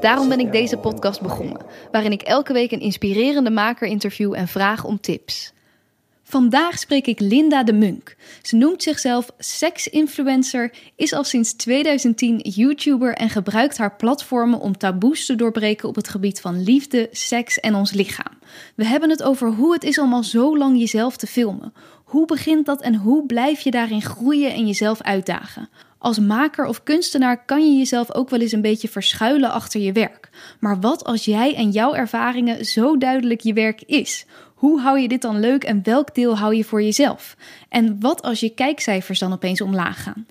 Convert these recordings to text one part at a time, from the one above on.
Daarom ben ik deze podcast begonnen, waarin ik elke week een inspirerende maker interview en vraag om tips. Vandaag spreek ik Linda de Munk. Ze noemt zichzelf seks-influencer, is al sinds 2010 YouTuber en gebruikt haar platformen om taboes te doorbreken op het gebied van liefde, seks en ons lichaam. We hebben het over hoe het is om al zo lang jezelf te filmen. Hoe begint dat en hoe blijf je daarin groeien en jezelf uitdagen? Als maker of kunstenaar kan je jezelf ook wel eens een beetje verschuilen achter je werk. Maar wat als jij en jouw ervaringen zo duidelijk je werk is? Hoe hou je dit dan leuk en welk deel hou je voor jezelf? En wat als je kijkcijfers dan opeens omlaag gaan?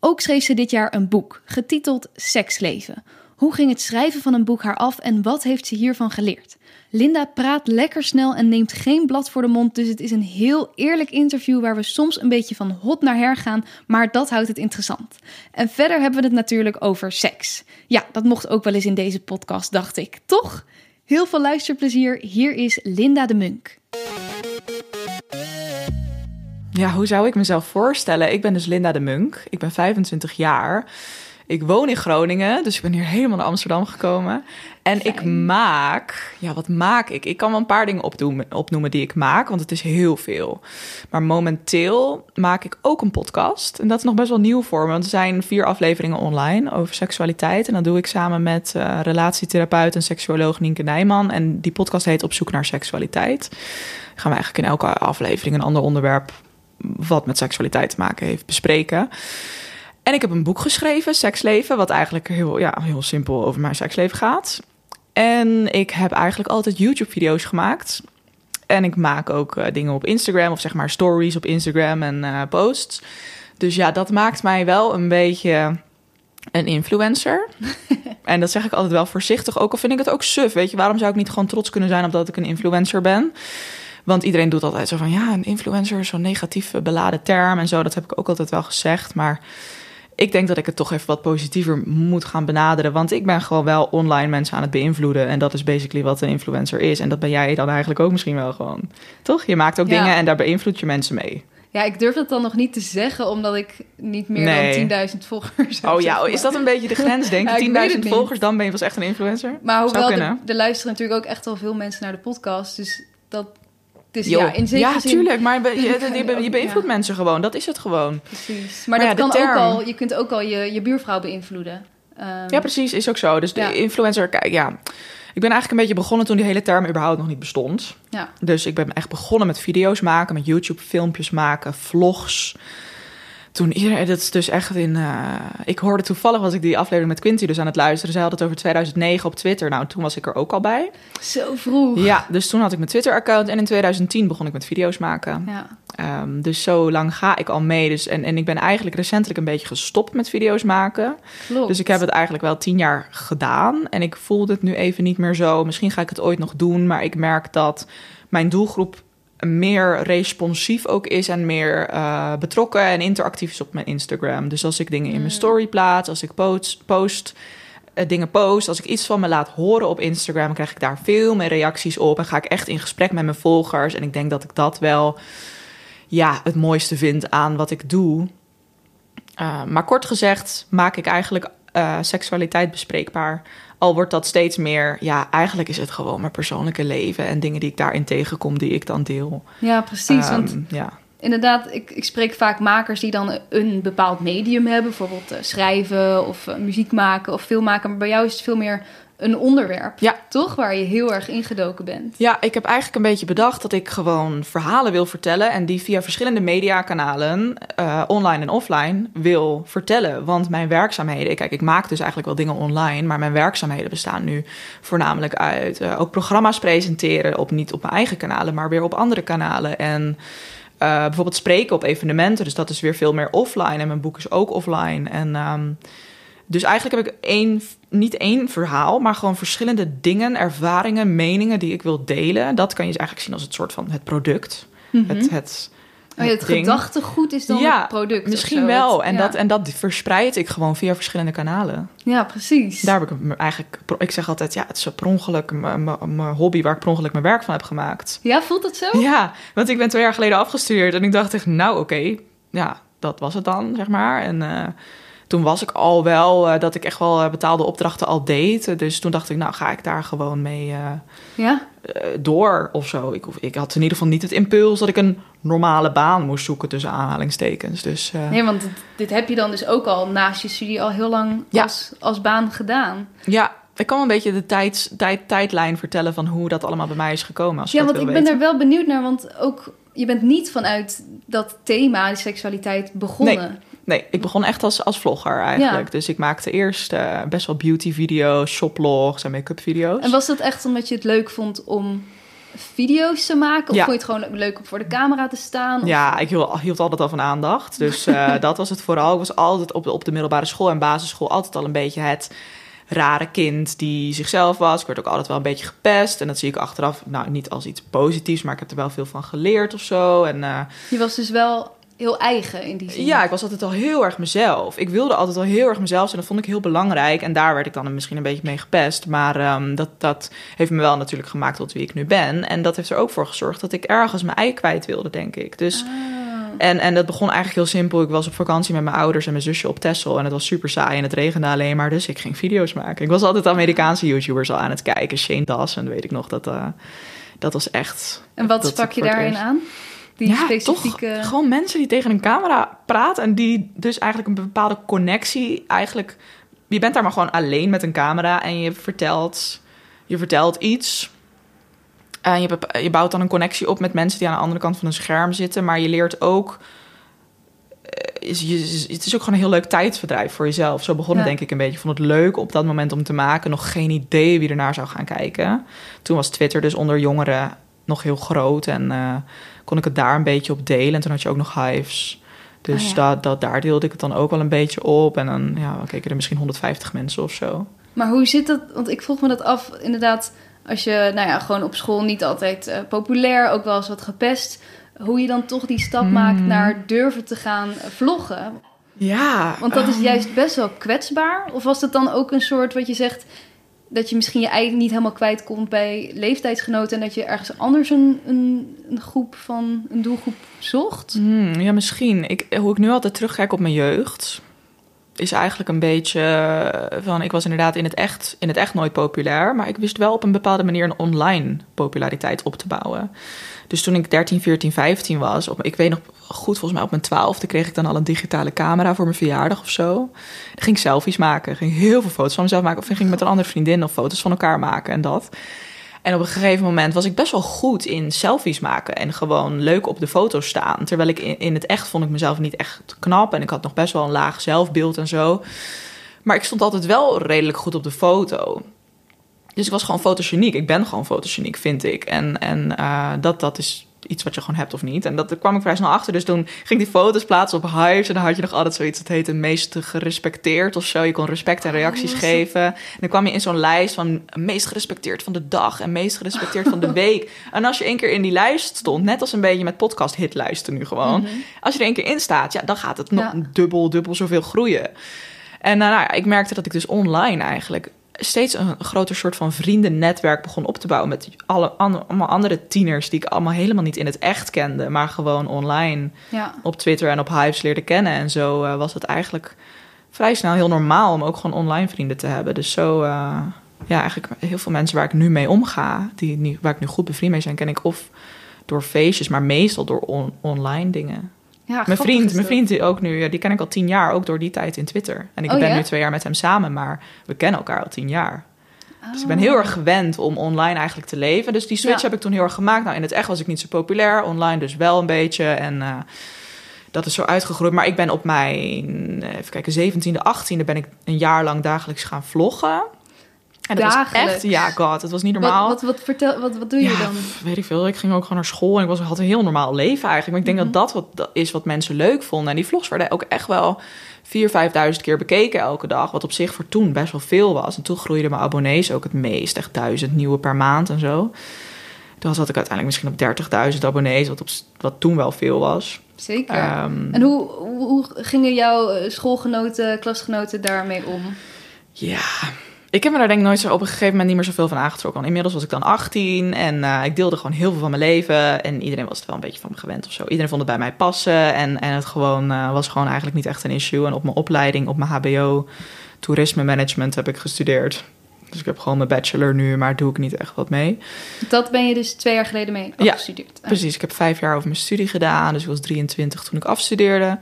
Ook schreef ze dit jaar een boek, getiteld Seksleven. Hoe ging het schrijven van een boek haar af en wat heeft ze hiervan geleerd? Linda praat lekker snel en neemt geen blad voor de mond, dus het is een heel eerlijk interview waar we soms een beetje van hot naar her gaan, maar dat houdt het interessant. En verder hebben we het natuurlijk over seks. Ja, dat mocht ook wel eens in deze podcast, dacht ik, toch? Heel veel luisterplezier, hier is Linda de Munk. Ja, hoe zou ik mezelf voorstellen? Ik ben dus Linda de Munk. Ik ben 25 jaar. Ik woon in Groningen, dus ik ben hier helemaal naar Amsterdam gekomen. En ik maak, ja, wat maak ik? Ik kan wel een paar dingen opdoen, opnoemen die ik maak, want het is heel veel. Maar momenteel maak ik ook een podcast. En dat is nog best wel nieuw voor me, want er zijn vier afleveringen online over seksualiteit. En dat doe ik samen met uh, relatietherapeut en seksuoloog Nienke Nijman. En die podcast heet Op zoek naar seksualiteit. Dan gaan we eigenlijk in elke aflevering een ander onderwerp wat met seksualiteit te maken heeft bespreken. En ik heb een boek geschreven, Seksleven, wat eigenlijk heel, ja, heel simpel over mijn seksleven gaat. En ik heb eigenlijk altijd YouTube-video's gemaakt. En ik maak ook uh, dingen op Instagram, of zeg maar stories op Instagram en uh, posts. Dus ja, dat maakt mij wel een beetje een influencer. en dat zeg ik altijd wel voorzichtig, ook al vind ik het ook suf. Weet je, waarom zou ik niet gewoon trots kunnen zijn op dat ik een influencer ben? Want iedereen doet altijd zo van, ja, een influencer, zo'n negatief beladen term en zo. Dat heb ik ook altijd wel gezegd, maar ik denk dat ik het toch even wat positiever moet gaan benaderen. Want ik ben gewoon wel online mensen aan het beïnvloeden. En dat is basically wat een influencer is. En dat ben jij dan eigenlijk ook misschien wel gewoon. Toch? Je maakt ook dingen en daar beïnvloed je mensen mee. Ja, ik durf dat dan nog niet te zeggen, omdat ik niet meer dan 10.000 volgers heb. Oh ja, is dat een beetje de grens, denk je? ja, 10.000 volgers, dan ben je pas echt een influencer? Maar hoewel, er, er luisteren natuurlijk ook echt al veel mensen naar de podcast. Dus dat dus ja, in zekere ja, tuurlijk, maar je, je, je beïnvloedt mensen gewoon. Dat is het gewoon. Precies. Maar, dat kan ook al, je kunt ook al je, je buurvrouw beïnvloeden. Um, ja, precies, is ook zo. Dus de influencer, kijk, ja. Ik ben eigenlijk een beetje begonnen toen die hele term überhaupt nog niet bestond. Ja. Dus ik ben echt begonnen met video's maken, met YouTube-filmpjes maken, vlogs toen iedereen, dat is dus echt in. Uh, ik hoorde toevallig, was ik die aflevering met Quinty dus aan het luisteren. Zij had het over 2009 op Twitter. Nou, toen was ik er ook al bij. Zo vroeg. Ja, dus toen had ik mijn Twitter-account. En in 2010 begon ik met video's maken. Ja. Um, dus zo lang ga ik al mee. Dus, en, en ik ben eigenlijk recentelijk een beetje gestopt met video's maken. Klopt. Dus ik heb het eigenlijk wel tien jaar gedaan. En ik voelde het nu even niet meer zo. Misschien ga ik het ooit nog doen. Maar ik merk dat mijn doelgroep meer responsief ook is en meer uh, betrokken en interactief is op mijn Instagram. Dus als ik dingen in mijn mm. story plaats, als ik post, post uh, dingen post, als ik iets van me laat horen op Instagram, krijg ik daar veel meer reacties op en ga ik echt in gesprek met mijn volgers. En ik denk dat ik dat wel ja, het mooiste vind aan wat ik doe. Uh, maar kort gezegd maak ik eigenlijk seksualiteit bespreekbaar al wordt dat steeds meer, ja, eigenlijk is het gewoon mijn persoonlijke leven en dingen die ik daarin tegenkom, die ik dan deel. Ja, precies. Um, want ja. inderdaad, ik, ik spreek vaak makers die dan een bepaald medium hebben, bijvoorbeeld uh, schrijven of uh, muziek maken of film maken. Maar bij jou is het veel meer een onderwerp, ja. toch? Waar je heel erg ingedoken bent. Ja, ik heb eigenlijk een beetje bedacht dat ik gewoon verhalen wil vertellen... en die via verschillende mediakanalen, uh, online en offline, wil vertellen. Want mijn werkzaamheden... Kijk, ik maak dus eigenlijk wel dingen online... maar mijn werkzaamheden bestaan nu voornamelijk uit... Uh, ook programma's presenteren, op, niet op mijn eigen kanalen... maar weer op andere kanalen en... Uh, bijvoorbeeld spreken op evenementen, dus dat is weer veel meer offline. En mijn boek is ook offline. En um, dus eigenlijk heb ik één niet één verhaal, maar gewoon verschillende dingen, ervaringen, meningen die ik wil delen. Dat kan je dus eigenlijk zien als het soort van het product. Het, het, Oh het gedachtegoed is dan Ja, het product. Misschien wel. En, ja. dat, en dat verspreid ik gewoon via verschillende kanalen. Ja, precies. Daar heb ik me eigenlijk... Ik zeg altijd, ja, het is per ongeluk mijn hobby waar ik per ongeluk mijn werk van heb gemaakt. Ja, voelt dat zo? Ja, want ik ben twee jaar geleden afgestudeerd en ik dacht echt, nou oké, ja, dat was het dan, zeg maar. En eh, toen was ik al wel eh, dat ik echt wel eh, betaalde opdrachten al deed. Dus toen dacht ik, nou ga ik daar gewoon mee eh, Ja? door of zo. Ik, ik had in ieder geval niet het impuls dat ik een normale baan moest zoeken tussen aanhalingstekens. Dus Nee, want dit, dit heb je dan dus ook al naast je studie al heel lang Ja. als, als baan gedaan. ja, ik kan een beetje de tijds, tijd, tijdlijn vertellen van hoe dat allemaal bij mij is gekomen. Als Ja, want ik ben weten. daar wel benieuwd naar, want ook je bent niet vanuit dat thema, die seksualiteit, begonnen. Nee, ik begon echt als, als vlogger eigenlijk. Ja. Dus ik maakte eerst eh, best wel beauty video's, shoplogs en make-up video's. En was dat echt omdat je het leuk vond om video's te maken? Of Ja. vond je het gewoon leuk om voor de camera te staan? Of- Ja, ik hield, hield altijd al van aandacht. Dus eh, dat was het vooral. Ik was altijd op de, op de middelbare school en basisschool altijd al een beetje het rare kind die zichzelf was. Ik werd ook altijd wel een beetje gepest. En dat zie ik achteraf, nou niet als iets positiefs, maar ik heb er wel veel van geleerd of zo. En eh, Je was dus wel heel eigen in die zin. ja, ik was altijd al heel erg mezelf. Ik wilde altijd al heel erg mezelf zijn. Dat vond ik heel belangrijk. En daar werd ik dan misschien een beetje mee gepest. Maar ehm, dat, dat heeft me wel natuurlijk gemaakt tot wie ik nu ben. En dat heeft er ook voor gezorgd dat ik ergens mijn ei kwijt wilde, denk ik. Dus... Ah. En, en dat begon eigenlijk heel simpel. Ik was op vakantie met mijn ouders en mijn zusje op Texel. En het was super saai en het regende alleen maar. Dus ik ging video's maken. Ik was altijd Amerikaanse YouTubers al aan het kijken. Shane Dawson, weet ik nog. Dat, eh, dat was echt... En wat sprak je daarin aan? Die ja, specifieke... toch gewoon mensen die tegen een camera praten... en die dus eigenlijk een bepaalde connectie eigenlijk... Je bent daar maar gewoon alleen met een camera en je vertelt, je vertelt iets... En je, je bouwt dan een connectie op met mensen die aan de andere kant van een scherm zitten. Maar je leert ook. eh, is- Het is ook gewoon een heel leuk tijdsverdrijf voor jezelf. Zo begon het Ja. denk ik een beetje. Ik vond het leuk op dat moment om te maken. Nog geen idee wie ernaar zou gaan kijken. Toen was Twitter dus onder jongeren nog heel groot. En eh, kon ik het daar een beetje op delen. En toen had je ook nog Hives. Dus Ah, ja. dat, dat, daar deelde ik het dan ook wel een beetje op. En dan ja, keken er misschien 150 mensen of zo. Maar hoe zit dat? Want ik vroeg me dat af, inderdaad, als je, nou ja, gewoon op school niet altijd eh, populair, ook wel eens wat gepest, hoe je dan toch die stap Hmm. maakt naar durven te gaan eh, vloggen. Ja. Want dat is eh, juist best wel kwetsbaar. Of was dat dan ook een soort wat je zegt, dat je misschien je eigen niet helemaal kwijt komt bij leeftijdsgenoten en dat je ergens anders een, een, groep van, een doelgroep zocht? Hmm, ja, misschien. Ik, hoe ik nu altijd terugkijk op mijn jeugd, is eigenlijk een beetje eh, van... Ik was inderdaad in het, echt, in het echt nooit populair, maar ik wist wel op een bepaalde manier een online populariteit op te bouwen. Dus toen ik 13, 14, 15 was, op, ik weet nog goed, volgens mij op mijn twaalfde kreeg ik dan al een digitale camera voor mijn verjaardag of zo. Dan ging selfies maken, ging heel veel foto's van mezelf maken, of ging ik met een andere vriendin of foto's van elkaar maken en dat. En op een gegeven moment was ik best wel goed in selfies maken en gewoon leuk op de foto staan. Terwijl ik in, in het echt vond ik mezelf niet echt knap en ik had nog best wel een laag zelfbeeld en zo. Maar ik stond altijd wel redelijk goed op de foto. Dus ik was gewoon fotogeniek. Ik ben gewoon fotogeniek, vind ik. En, en eh, dat, dat is iets wat je gewoon hebt of niet. En dat daar kwam ik vrij snel achter. Dus toen ging ik die foto's plaatsen op Hives. En dan had je nog altijd zoiets, dat heette meest gerespecteerd of zo. Je kon respect en reacties Oh, wat geven. En dan kwam je in zo'n lijst van meest gerespecteerd van de dag... en meest gerespecteerd van de week. En als je één keer in die lijst stond... net als een beetje met podcast hitlijsten nu gewoon... als je er één keer in staat, ja, dan gaat het nog Ja. dubbel, dubbel zoveel groeien. En nou, nou ik merkte dat ik dus online eigenlijk steeds een groter soort van vriendennetwerk begon op te bouwen met alle, allemaal andere tieners die ik allemaal helemaal niet in het echt kende, maar gewoon online Ja. op Twitter en op Hives leerde kennen. En zo eh, was het eigenlijk vrij snel heel normaal om ook gewoon online vrienden te hebben. Dus zo, eh, ja, eigenlijk heel veel mensen waar ik nu mee omga, die, nu- waar ik nu goed bevriend mee zijn, ken ik of door feestjes, maar meestal door on- online dingen. Ja, Mijn vriend, mijn vriend die ook nu, die ken ik al tien jaar, ook door die tijd in Twitter. En ik Oh, ben ja? nu twee jaar met hem samen, maar we kennen elkaar al tien jaar. Dus ik ben Oh. heel erg gewend om online eigenlijk te leven. Dus die switch Ja. heb ik toen heel erg gemaakt. Nou, in het echt was ik niet zo populair, online dus wel een beetje. En eh, dat is zo uitgegroeid. Maar ik ben op mijn, eh, even kijken, 17e, 18e ben ik een jaar lang dagelijks gaan vloggen. En dat was Dagelijks. echt, ja, god, het was niet normaal. Wat, wat, wat, vertel, wat, wat doe je ja, dan? weet ik veel. Ik ging ook gewoon naar school en ik was, had een heel normaal leven eigenlijk. Maar ik denk Mhm. dat dat wat dat is wat mensen leuk vonden. En die vlogs werden ook echt wel 4.000, 5.000 keer bekeken elke dag. Wat op zich voor toen best wel veel was. En toen groeiden mijn abonnees ook het meest. Echt duizend nieuwe per maand en zo. Toen zat ik uiteindelijk misschien op 30.000 abonnees. Wat, op, wat toen wel veel was. Zeker. Ehm, En hoe, hoe, hoe gingen jouw eh, schoolgenoten, klasgenoten daarmee om? Ja, ik heb me daar denk ik nooit zo op een gegeven moment niet meer zoveel van aangetrokken. Want inmiddels was ik dan 18 en eh, ik deelde gewoon heel veel van mijn leven. En iedereen was het wel een beetje van me gewend of zo. Iedereen vond het bij mij passen en, en het gewoon, eh, was gewoon eigenlijk niet echt een issue. En op mijn opleiding, op mijn HBO, toerisme management heb ik gestudeerd. Dus ik heb gewoon mijn bachelor nu, maar doe ik niet echt wat mee. Dat ben je dus twee jaar geleden mee Ja, afgestudeerd. Ah. Precies, ik heb vijf jaar over mijn studie gedaan. Dus ik was 23 toen ik afstudeerde.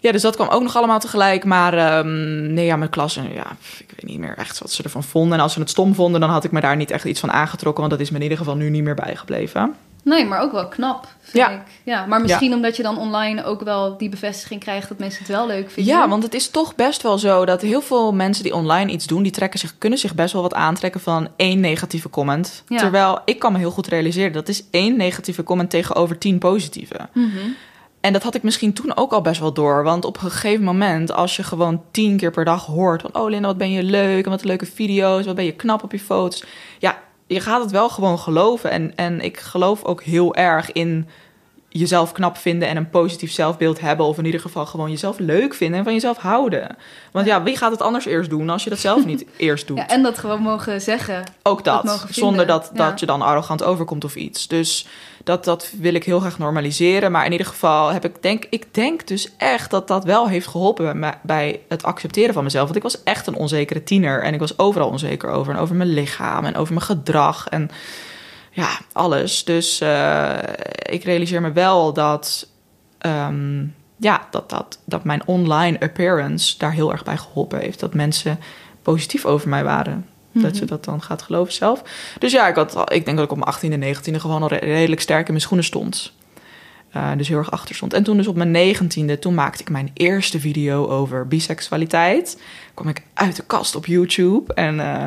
Ja, dus dat kwam ook nog allemaal tegelijk. Maar ehm, nee, ja, mijn klas, en ja, ik weet niet meer echt wat ze ervan vonden. En als ze het stom vonden, dan had ik me daar niet echt iets van aangetrokken. Want dat is me in ieder geval nu niet meer bijgebleven. Nee, maar ook wel knap, vind Ja. ik. Ja, maar misschien omdat je dan online ook wel die bevestiging krijgt dat mensen het wel leuk vinden. Ja, want het is toch best wel zo dat heel veel mensen die online iets doen, die trekken zich, kunnen zich best wel wat aantrekken van één negatieve comment. Ja. Terwijl ik kan me heel goed realiseren, dat is één negatieve comment tegenover tien positieve. Mhm. En dat had ik misschien toen ook al best wel door. Want op een gegeven moment, als je gewoon tien keer per dag hoort... van, oh Linda, wat ben je leuk en wat leuke video's, wat ben je knap op je foto's. Ja, je gaat het wel gewoon geloven. En, en ik geloof ook heel erg in jezelf knap vinden... en een positief zelfbeeld hebben. Of in ieder geval gewoon jezelf leuk vinden en van jezelf houden. Want ja, wie gaat het anders eerst doen als je dat zelf niet eerst doet? Ja, en dat gewoon mogen zeggen. Ook dat. zonder dat, ja. dat je dan arrogant overkomt of iets. Dus dat, dat wil ik heel graag normaliseren. Maar in ieder geval heb ik denk ik denk dus echt dat dat wel heeft geholpen bij, het accepteren van mezelf. Want ik was echt een onzekere tiener. En ik was overal onzeker over. En over mijn lichaam en over mijn gedrag. En ja, alles. Dus eh, ik realiseer me wel dat. ehm, ja, dat, dat, dat mijn online appearance daar heel erg bij geholpen heeft. Dat mensen positief over mij waren. Dat je dat dan gaat geloven zelf. Dus ja, ik, had, al- ik denk dat ik op mijn 18e, 19e gewoon al re- redelijk sterk in mijn schoenen stond. Eh, dus heel erg achter stond. En toen dus op mijn 19e, toen maakte ik mijn eerste video over biseksualiteit. Kwam ik uit de kast op YouTube en eh,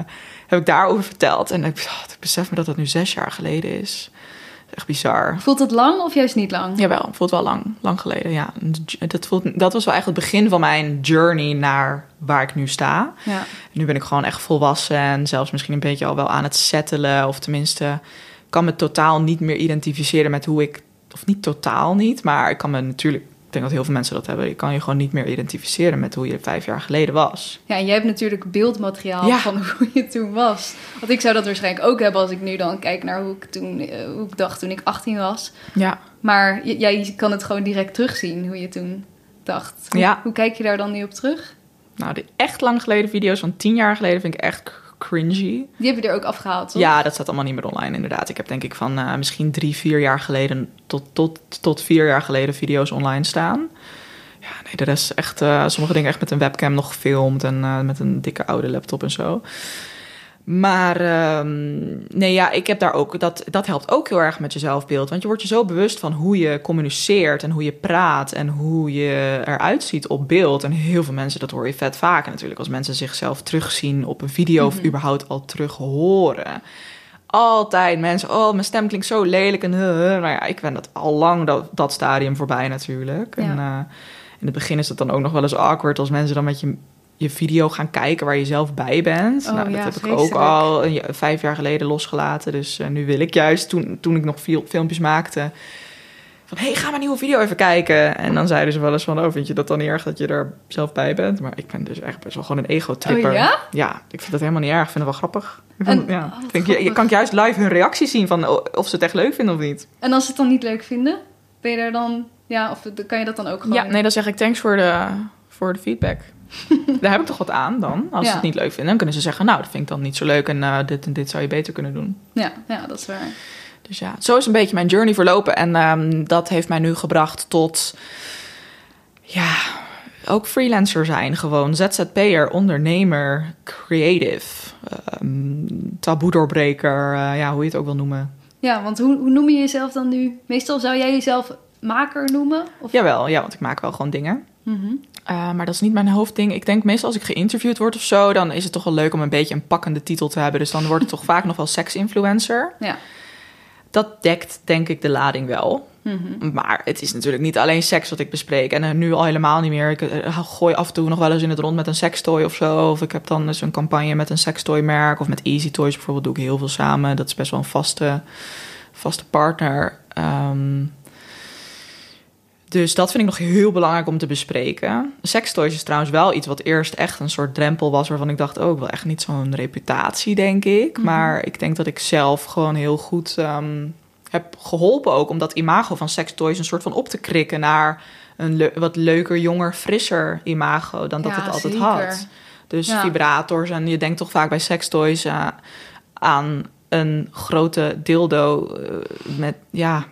heb ik daarover verteld. En ik, oh, ik besef me dat dat nu zes jaar geleden is. Echt bizar. Voelt het lang of juist niet lang? Jawel, voelt wel lang, lang geleden, ja. Dat, voelt, dat was wel echt het begin van mijn journey naar waar ik nu sta. Ja. Nu ben ik gewoon echt volwassen en zelfs misschien een beetje al wel aan het settelen. Of tenminste, kan me totaal niet meer identificeren met hoe ik... Of niet totaal niet, maar ik kan me natuurlijk... Ik denk dat heel veel mensen dat hebben. Je kan je gewoon niet meer identificeren met hoe je vijf jaar geleden was. Ja, en jij hebt natuurlijk beeldmateriaal Ja. van hoe je toen was. Want ik zou dat waarschijnlijk ook hebben als ik nu dan kijk naar hoe ik toen, eh, hoe ik dacht toen ik 18 was. Ja, Maar jij kan het gewoon direct terugzien hoe je toen dacht. Hoe, Ja. hoe kijk je daar dan nu op terug? nou, die echt lang geleden video's van tien jaar geleden vind ik echt cringy. Die heb je er ook afgehaald, toch? Ja, dat staat allemaal niet meer online, inderdaad. Ik heb denk ik van eh, misschien drie, vier jaar geleden tot, tot, tot vier jaar geleden video's online staan. Ja, nee, de rest is echt, eh, sommige dingen echt met een webcam nog gefilmd en eh, met een dikke oude laptop en zo. Maar ehm, nee, ja, ik heb daar ook, dat, dat helpt ook heel erg met je zelfbeeld. Want je wordt je zo bewust van hoe je communiceert en hoe je praat en hoe je eruit ziet op beeld. En heel veel mensen, dat hoor je vet vaker natuurlijk, als mensen zichzelf terugzien op een video of überhaupt al terug horen. Altijd mensen, oh, mijn stem klinkt zo lelijk en. Nou ja, ik ben dat al lang dat, dat stadium voorbij natuurlijk. En eh, in het begin is het dan ook nog wel eens awkward als mensen dan met je, je video gaan kijken waar je zelf bij bent. Oh, nou, dat ja, heb ik ook al een, ja- vijf jaar geleden losgelaten. Dus eh, nu wil ik juist, toen, toen ik nog veel filmpjes maakte, van hey, ga mijn nieuwe video even kijken. En dan zeiden ze wel eens van, oh, vind je dat dan niet erg dat je er zelf bij bent? Maar ik ben dus echt best wel gewoon een ego-tripper. Oh, ja? Ja, ik vind dat helemaal niet erg. Ik vind het wel grappig. Ik En- vind- ja. oh, Vind je, je kan juist live hun reactie zien van of ze het echt leuk vinden of niet. En als ze het dan niet leuk vinden, ben je daar dan... Ja, of kan je dat dan ook gewoon... Ja, nee, dan zeg ik thanks voor de, voor de feedback. Daar heb ik toch wat aan dan. Als ze het niet leuk vinden, dan kunnen ze zeggen... nou, dat vind ik dan niet zo leuk en eh, dit en dit zou je beter kunnen doen. ja, ja, dat is waar. Dus ja, zo is een beetje mijn journey verlopen. En ehm, dat heeft mij nu gebracht tot... ja, ook freelancer zijn gewoon. ZZP'er, ondernemer, creative... ehm taboe-doorbreker, eh, ja, hoe je het ook wil noemen. Ja, want hoe, hoe noem je jezelf dan nu? Meestal zou jij jezelf maker noemen? Of... Jawel, ja, want ik maak wel gewoon dingen. Uh, maar dat is niet mijn hoofdding. Ik denk meestal als ik geïnterviewd word of zo, dan is het toch wel leuk om een beetje een pakkende titel te hebben. Dus dan wordt het toch vaak nog wel seks-influencer. Ja. Dat dekt denk ik de lading wel. Mhm. Maar het is natuurlijk niet alleen seks wat ik bespreek. En eh, nu al helemaal niet meer. Ik eh, gooi af en toe nog wel eens in het rond met een sextoy of zo. Of ik heb dan eens een campagne met een sextoy-merk. Of met Easy Toys bijvoorbeeld doe ik heel veel samen. Dat is best wel een vaste, vaste partner. Ehm, dus dat vind ik nog heel belangrijk om te bespreken. Sextoys is trouwens wel iets wat eerst echt een soort drempel was... waarvan ik dacht, oh, ik wil echt niet zo'n reputatie, denk ik. Maar ik denk dat ik zelf gewoon heel goed ehm, heb geholpen ook... om dat imago van sextoys een soort van op te krikken... naar een le- wat leuker, jonger, frisser imago dan dat Ja, het altijd zeker. had. Dus Ja. vibrators en je denkt toch vaak bij sextoys eh, aan een grote dildo eh, met, ja,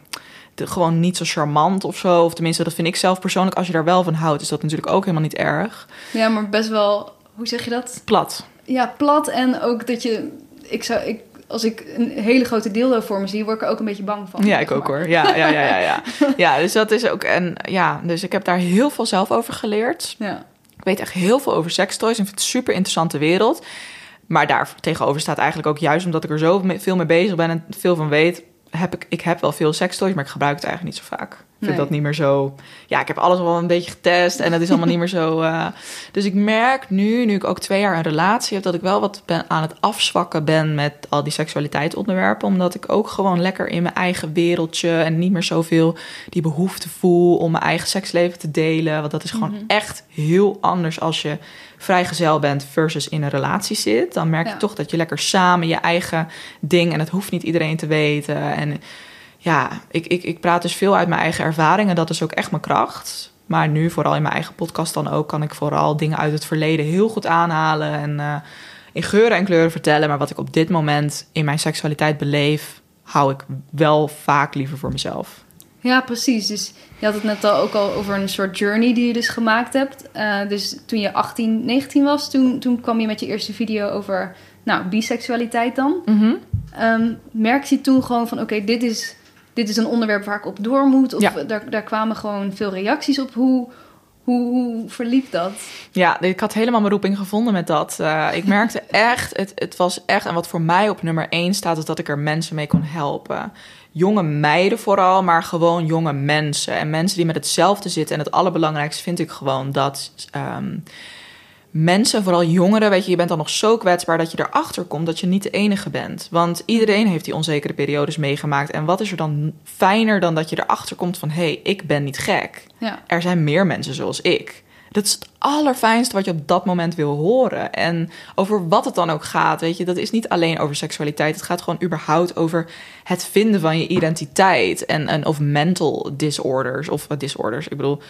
gewoon niet zo charmant of zo. Of tenminste, dat vind ik zelf persoonlijk. Als je daar wel van houdt, is dat natuurlijk ook helemaal niet erg. Ja, maar best wel, hoe zeg je dat? Plat. Ja, plat en ook dat je, ik zou, ik, als ik een hele grote dildo voor me zie, word ik er ook een beetje bang van. Ja, ik ook maar. hoor. Ja, ja, ja, ja, ja. ja, dus dat is ook. En ja, dus ik heb daar heel veel zelf over geleerd. Ja. Ik weet echt heel veel over sextoys en vind het een super interessante wereld. Maar daar tegenover staat eigenlijk ook juist omdat ik er zo veel mee bezig ben en veel van weet, heb ik, ik heb wel veel sextoys, maar ik gebruik het eigenlijk niet zo vaak. Ik vind Nee. dat niet meer zo. Ja, ik heb alles wel een beetje getest en dat is allemaal niet meer zo. eh, dus ik merk nu, nu ik ook twee jaar een relatie heb, dat ik wel wat ben, aan het afzwakken ben met al die seksualiteitsonderwerpen. Omdat ik ook gewoon lekker in mijn eigen wereldje en niet meer zoveel die behoefte voel om mijn eigen seksleven te delen. Want dat is gewoon echt heel anders als je vrijgezel bent versus in een relatie zit. Dan merk je Ja. toch dat je lekker samen je eigen ding en het hoeft niet iedereen te weten. En ja, ik, ik, ik praat dus veel uit mijn eigen ervaringen. Dat is ook echt mijn kracht. Maar nu, vooral in mijn eigen podcast dan ook, kan ik vooral dingen uit het verleden heel goed aanhalen. En eh, in geuren en kleuren vertellen. Maar wat ik op dit moment in mijn seksualiteit beleef, hou ik wel vaak liever voor mezelf. Ja, precies. Dus je had het net al ook al over een soort journey die je dus gemaakt hebt. Eh, dus toen je 18, 19 was, toen, toen kwam je met je eerste video over nou, biseksualiteit dan. Ehm, merkte je toen gewoon van oké, dit, is, dit is een onderwerp waar ik op door moet? Of Ja. daar, daar kwamen gewoon veel reacties op. Hoe, hoe, hoe verliep dat? Ja, ik had helemaal mijn roeping gevonden met dat. Eh, ik merkte echt, het, het was echt, en wat voor mij op nummer één staat, is dat ik er mensen mee kon helpen. Jonge meiden vooral, maar gewoon jonge mensen. En mensen die met hetzelfde zitten. En het allerbelangrijkste vind ik gewoon dat ehm, mensen, vooral jongeren, weet je, je bent dan nog zo kwetsbaar dat je erachter komt dat je niet de enige bent. Want iedereen heeft die onzekere periodes meegemaakt. En wat is er dan fijner dan dat je erachter komt van, hé, hey, ik ben niet gek Ja, er zijn meer mensen zoals ik. Dat is het allerfijnste wat je op dat moment wil horen. En over wat het dan ook gaat, weet je, dat is niet alleen over seksualiteit. Het gaat gewoon überhaupt over het vinden van je identiteit. En, en of mental disorders, of eh, disorders, ik bedoel...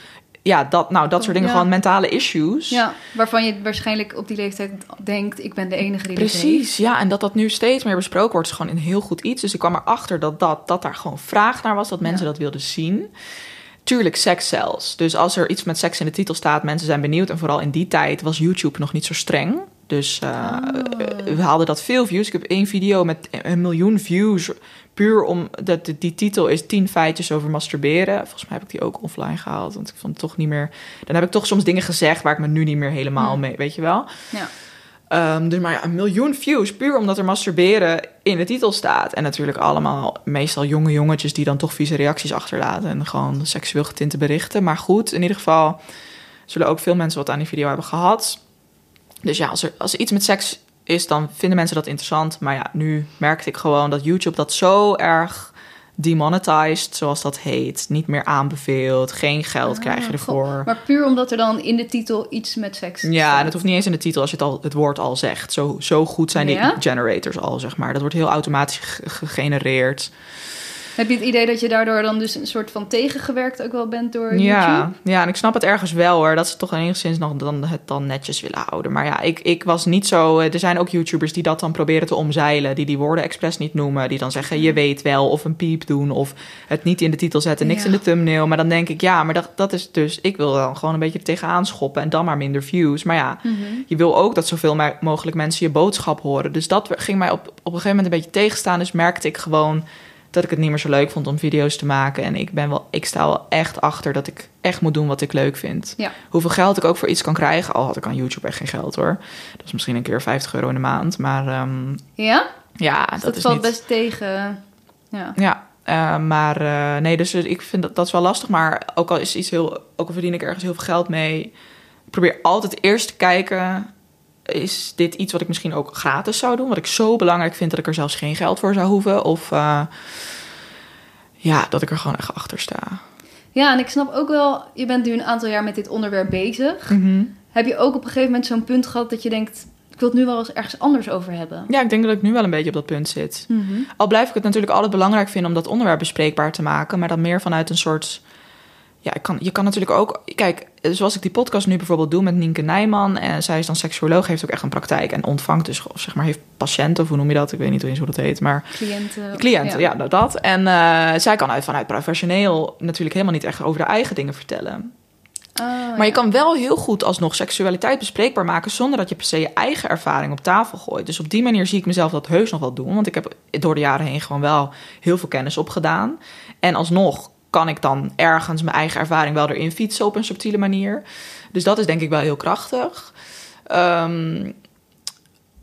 Ja, dat, nou, dat soort dingen, Ja. gewoon mentale issues. ja, waarvan je waarschijnlijk op die leeftijd denkt... ik ben de enige die. Precies, ja. En dat dat nu steeds meer besproken wordt, is gewoon een heel goed iets. Dus ik kwam erachter dat, dat, dat daar gewoon vraag naar was, dat mensen Ja. dat wilden zien. Tuurlijk, seks zelfs. Dus als er iets met seks in de titel staat, mensen zijn benieuwd. En vooral in die tijd was YouTube nog niet zo streng. Dus eh, Ah. we hadden dat veel views. Ik heb één video met een miljoen views. Puur om dat die, die titel is 10 feitjes over masturberen. Volgens mij heb ik die ook offline gehaald. Want ik vond het toch niet meer. Dan heb ik toch soms dingen gezegd waar ik me nu niet meer helemaal mee. Weet je wel? Ja. Ehm, dus maar ja, een miljoen views puur omdat er masturberen in de titel staat. En natuurlijk allemaal meestal jonge jongetjes die dan toch vieze reacties achterlaten. En gewoon seksueel getinte berichten. Maar goed, in ieder geval zullen ook veel mensen wat aan die video hebben gehad. Dus ja, als er, als iets met seks is, dan vinden mensen dat interessant. Maar ja, nu merkte ik gewoon dat YouTube dat zo erg demonetized, zoals dat heet. Niet meer aanbeveelt, geen geld krijg je Ah, ervoor. Maar puur omdat er dan in de titel iets met seks Ja, staat. en het hoeft niet eens in de titel als je het, al, het woord al zegt. Zo, zo goed zijn die generators al, zeg maar. Dat wordt heel automatisch ge- gegenereerd. Heb je het idee dat je daardoor dan dus een soort van tegengewerkt ook wel bent door Ja, YouTube? ja, en ik snap het ergens wel hoor. Dat ze toch enigszins nog dan, het dan netjes willen houden. Maar ja, ik, ik was niet zo... eh, Er zijn ook YouTubers die dat dan proberen te omzeilen. Die die woorden expres niet noemen. Die dan zeggen, je weet wel. Of een piep doen. Of het niet in de titel zetten. Niks Ja. in de thumbnail. Maar dan denk ik, ja, maar dat, dat is dus... Ik wil dan gewoon een beetje tegenaan schoppen. En dan maar minder views. Maar ja, Mhm. je wil ook dat zoveel mogelijk mensen je boodschap horen. Dus dat ging mij op, op een gegeven moment een beetje tegenstaan. Dus merkte ik gewoon dat ik het niet meer zo leuk vond om video's te maken. En ik, ben wel, ik sta wel echt achter dat ik echt moet doen wat ik leuk vind. Ja. Hoeveel geld ik ook voor iets kan krijgen. Al had ik aan YouTube echt geen geld hoor. Dat is misschien een keer 50 euro in de maand. Maar ehm, Ja? ja, Dus dat, dat is valt niet... best tegen. Ja. Ja, eh, maar eh, nee, dus ik vind dat, dat is wel lastig. Maar ook al is iets heel, ook al verdien ik ergens heel veel geld mee, ik probeer altijd eerst te kijken. Is dit iets wat ik misschien ook gratis zou doen? Wat ik zo belangrijk vind dat ik er zelfs geen geld voor zou hoeven? Of eh, ja, dat ik er gewoon echt achter sta. ja, en ik snap ook wel, je bent nu een aantal jaar met dit onderwerp bezig. Heb je ook op een gegeven moment zo'n punt gehad dat je denkt, ik wil het nu wel eens ergens anders over hebben? Ja, ik denk dat ik nu wel een beetje op dat punt zit. Al blijf ik het natuurlijk altijd belangrijk vinden om dat onderwerp bespreekbaar te maken, maar dan meer vanuit een soort. Ja, ik kan, je kan natuurlijk ook. Kijk, zoals ik die podcast nu bijvoorbeeld doe met Nienke Nijman. En zij is dan seksuoloog, heeft ook echt een praktijk en ontvangt dus, of zeg maar, heeft patiënten, of hoe noem je dat? Ik weet niet eens hoe dat heet, maar Cliënten. cliënten, ja, nou, dat. En eh, zij kan uit, vanuit professioneel natuurlijk helemaal niet echt over de eigen dingen vertellen. Oh, Maar ja. je kan wel heel goed alsnog seksualiteit bespreekbaar maken zonder dat je per se je eigen ervaring op tafel gooit. Dus op die manier zie ik mezelf dat heus nog wel doen. Want ik heb door de jaren heen gewoon wel heel veel kennis opgedaan. En alsnog kan ik dan ergens mijn eigen ervaring wel erin fietsen op een subtiele manier. Dus dat is denk ik wel heel krachtig. Ehm,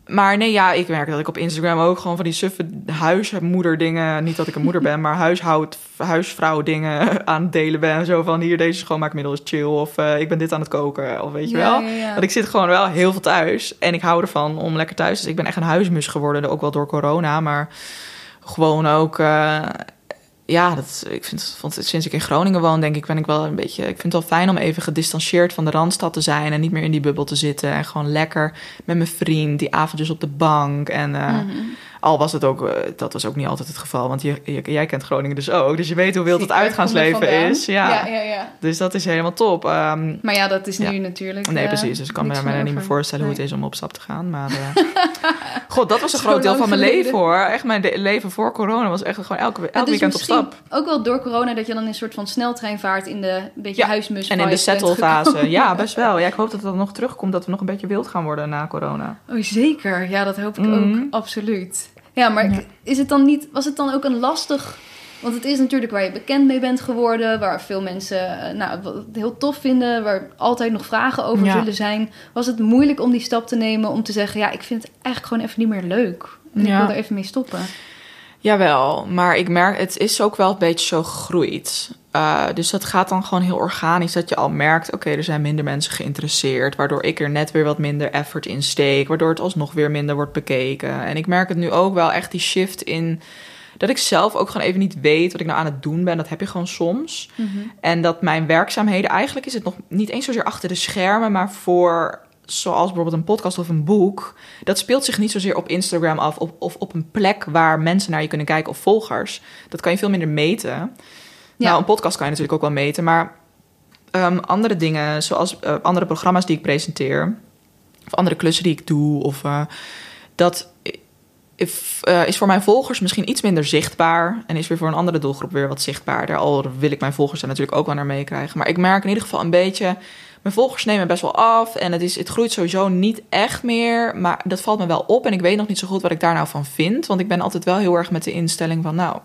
maar nee, ja, ik merk dat ik op Instagram ook gewoon van die suffe huismoeder dingen... niet dat ik een moeder ben, maar huishoud, huisvrouw dingen aan het delen ben. Zo van, hier, deze schoonmaakmiddel is chill. Of eh, ik ben dit aan het koken, of weet je Ja, wel. ja, ja. Want ik zit gewoon wel heel veel thuis. En ik hou ervan om lekker thuis. Dus ik ben echt een huismus geworden, ook wel door corona. Maar gewoon ook... eh, ja, dat, ik vind, vond sinds ik in Groningen woon, denk ik, ben ik wel een beetje. Ik vind het wel fijn om even gedistanceerd van de randstad te zijn en niet meer in die bubbel te zitten. En gewoon lekker met mijn vriend, die avondjes op de bank. En eh, Mhm. Al was het ook, eh, dat was ook niet altijd het geval, want je, je- jij kent Groningen dus ook. Dus je weet hoe wild het uitgaansleven is. Ja. ja, ja, ja. Dus dat is helemaal top. Ehm, Maar ja, dat is nu natuurlijk. Nee, eh, precies. Dus ik kan me van niet meer voorstellen hoe het is om op stap te gaan. Maar eh, god, dat was een groot deel van mijn geleden. leven hoor. Echt mijn leven voor corona was echt gewoon elke, elk Ja, dus weekend op stap. Ook wel door corona dat je dan in een soort van sneltrein vaart in de een beetje Ja, huismus. En in de settle-fase. Ja, best wel. Ja, ik hoop dat het nog terugkomt, dat we nog een beetje wild gaan worden na corona. Oh, zeker. Ja, dat hoop ik Mhm. ook. Absoluut. Ja, maar Ja. is het dan niet, was het dan ook een lastig... Want het is natuurlijk waar je bekend mee bent geworden... waar veel mensen eh, nou, het heel tof vinden... waar altijd nog vragen over Ja. zullen zijn. Was het moeilijk om die stap te nemen om te zeggen... ja, ik vind het eigenlijk gewoon even niet meer leuk. En ik wil er even mee stoppen. Jawel, maar ik merk, het is ook wel een beetje zo gegroeid. Eh, dus dat gaat dan gewoon heel organisch. Dat je al merkt, oké, er zijn minder mensen geïnteresseerd. Waardoor ik er net weer wat minder effort in steek. Waardoor het alsnog weer minder wordt bekeken. En ik merk het nu ook wel echt die shift in... Dat ik zelf ook gewoon even niet weet wat ik nou aan het doen ben. Dat heb je gewoon soms. En dat mijn werkzaamheden, eigenlijk is het nog niet eens zozeer achter de schermen, maar voor zoals bijvoorbeeld een podcast of een boek, dat speelt zich niet zozeer op Instagram af of, of op een plek waar mensen naar je kunnen kijken of volgers. Dat kan je veel minder meten. Ja. Nou, een podcast kan je natuurlijk ook wel meten, maar ehm, andere dingen, zoals eh, andere programma's die ik presenteer, of andere klussen die ik doe, of eh, dat if, eh, is voor mijn volgers misschien iets minder zichtbaar en is weer voor een andere doelgroep weer wat zichtbaarder. Al wil ik mijn volgers er natuurlijk ook wel naar meekrijgen. Maar ik merk in ieder geval een beetje, mijn volgers nemen best wel af en het, is, het groeit sowieso niet echt meer. Maar dat valt me wel op en ik weet nog niet zo goed wat ik daar nou van vind. Want ik ben altijd wel heel erg met de instelling van, nou,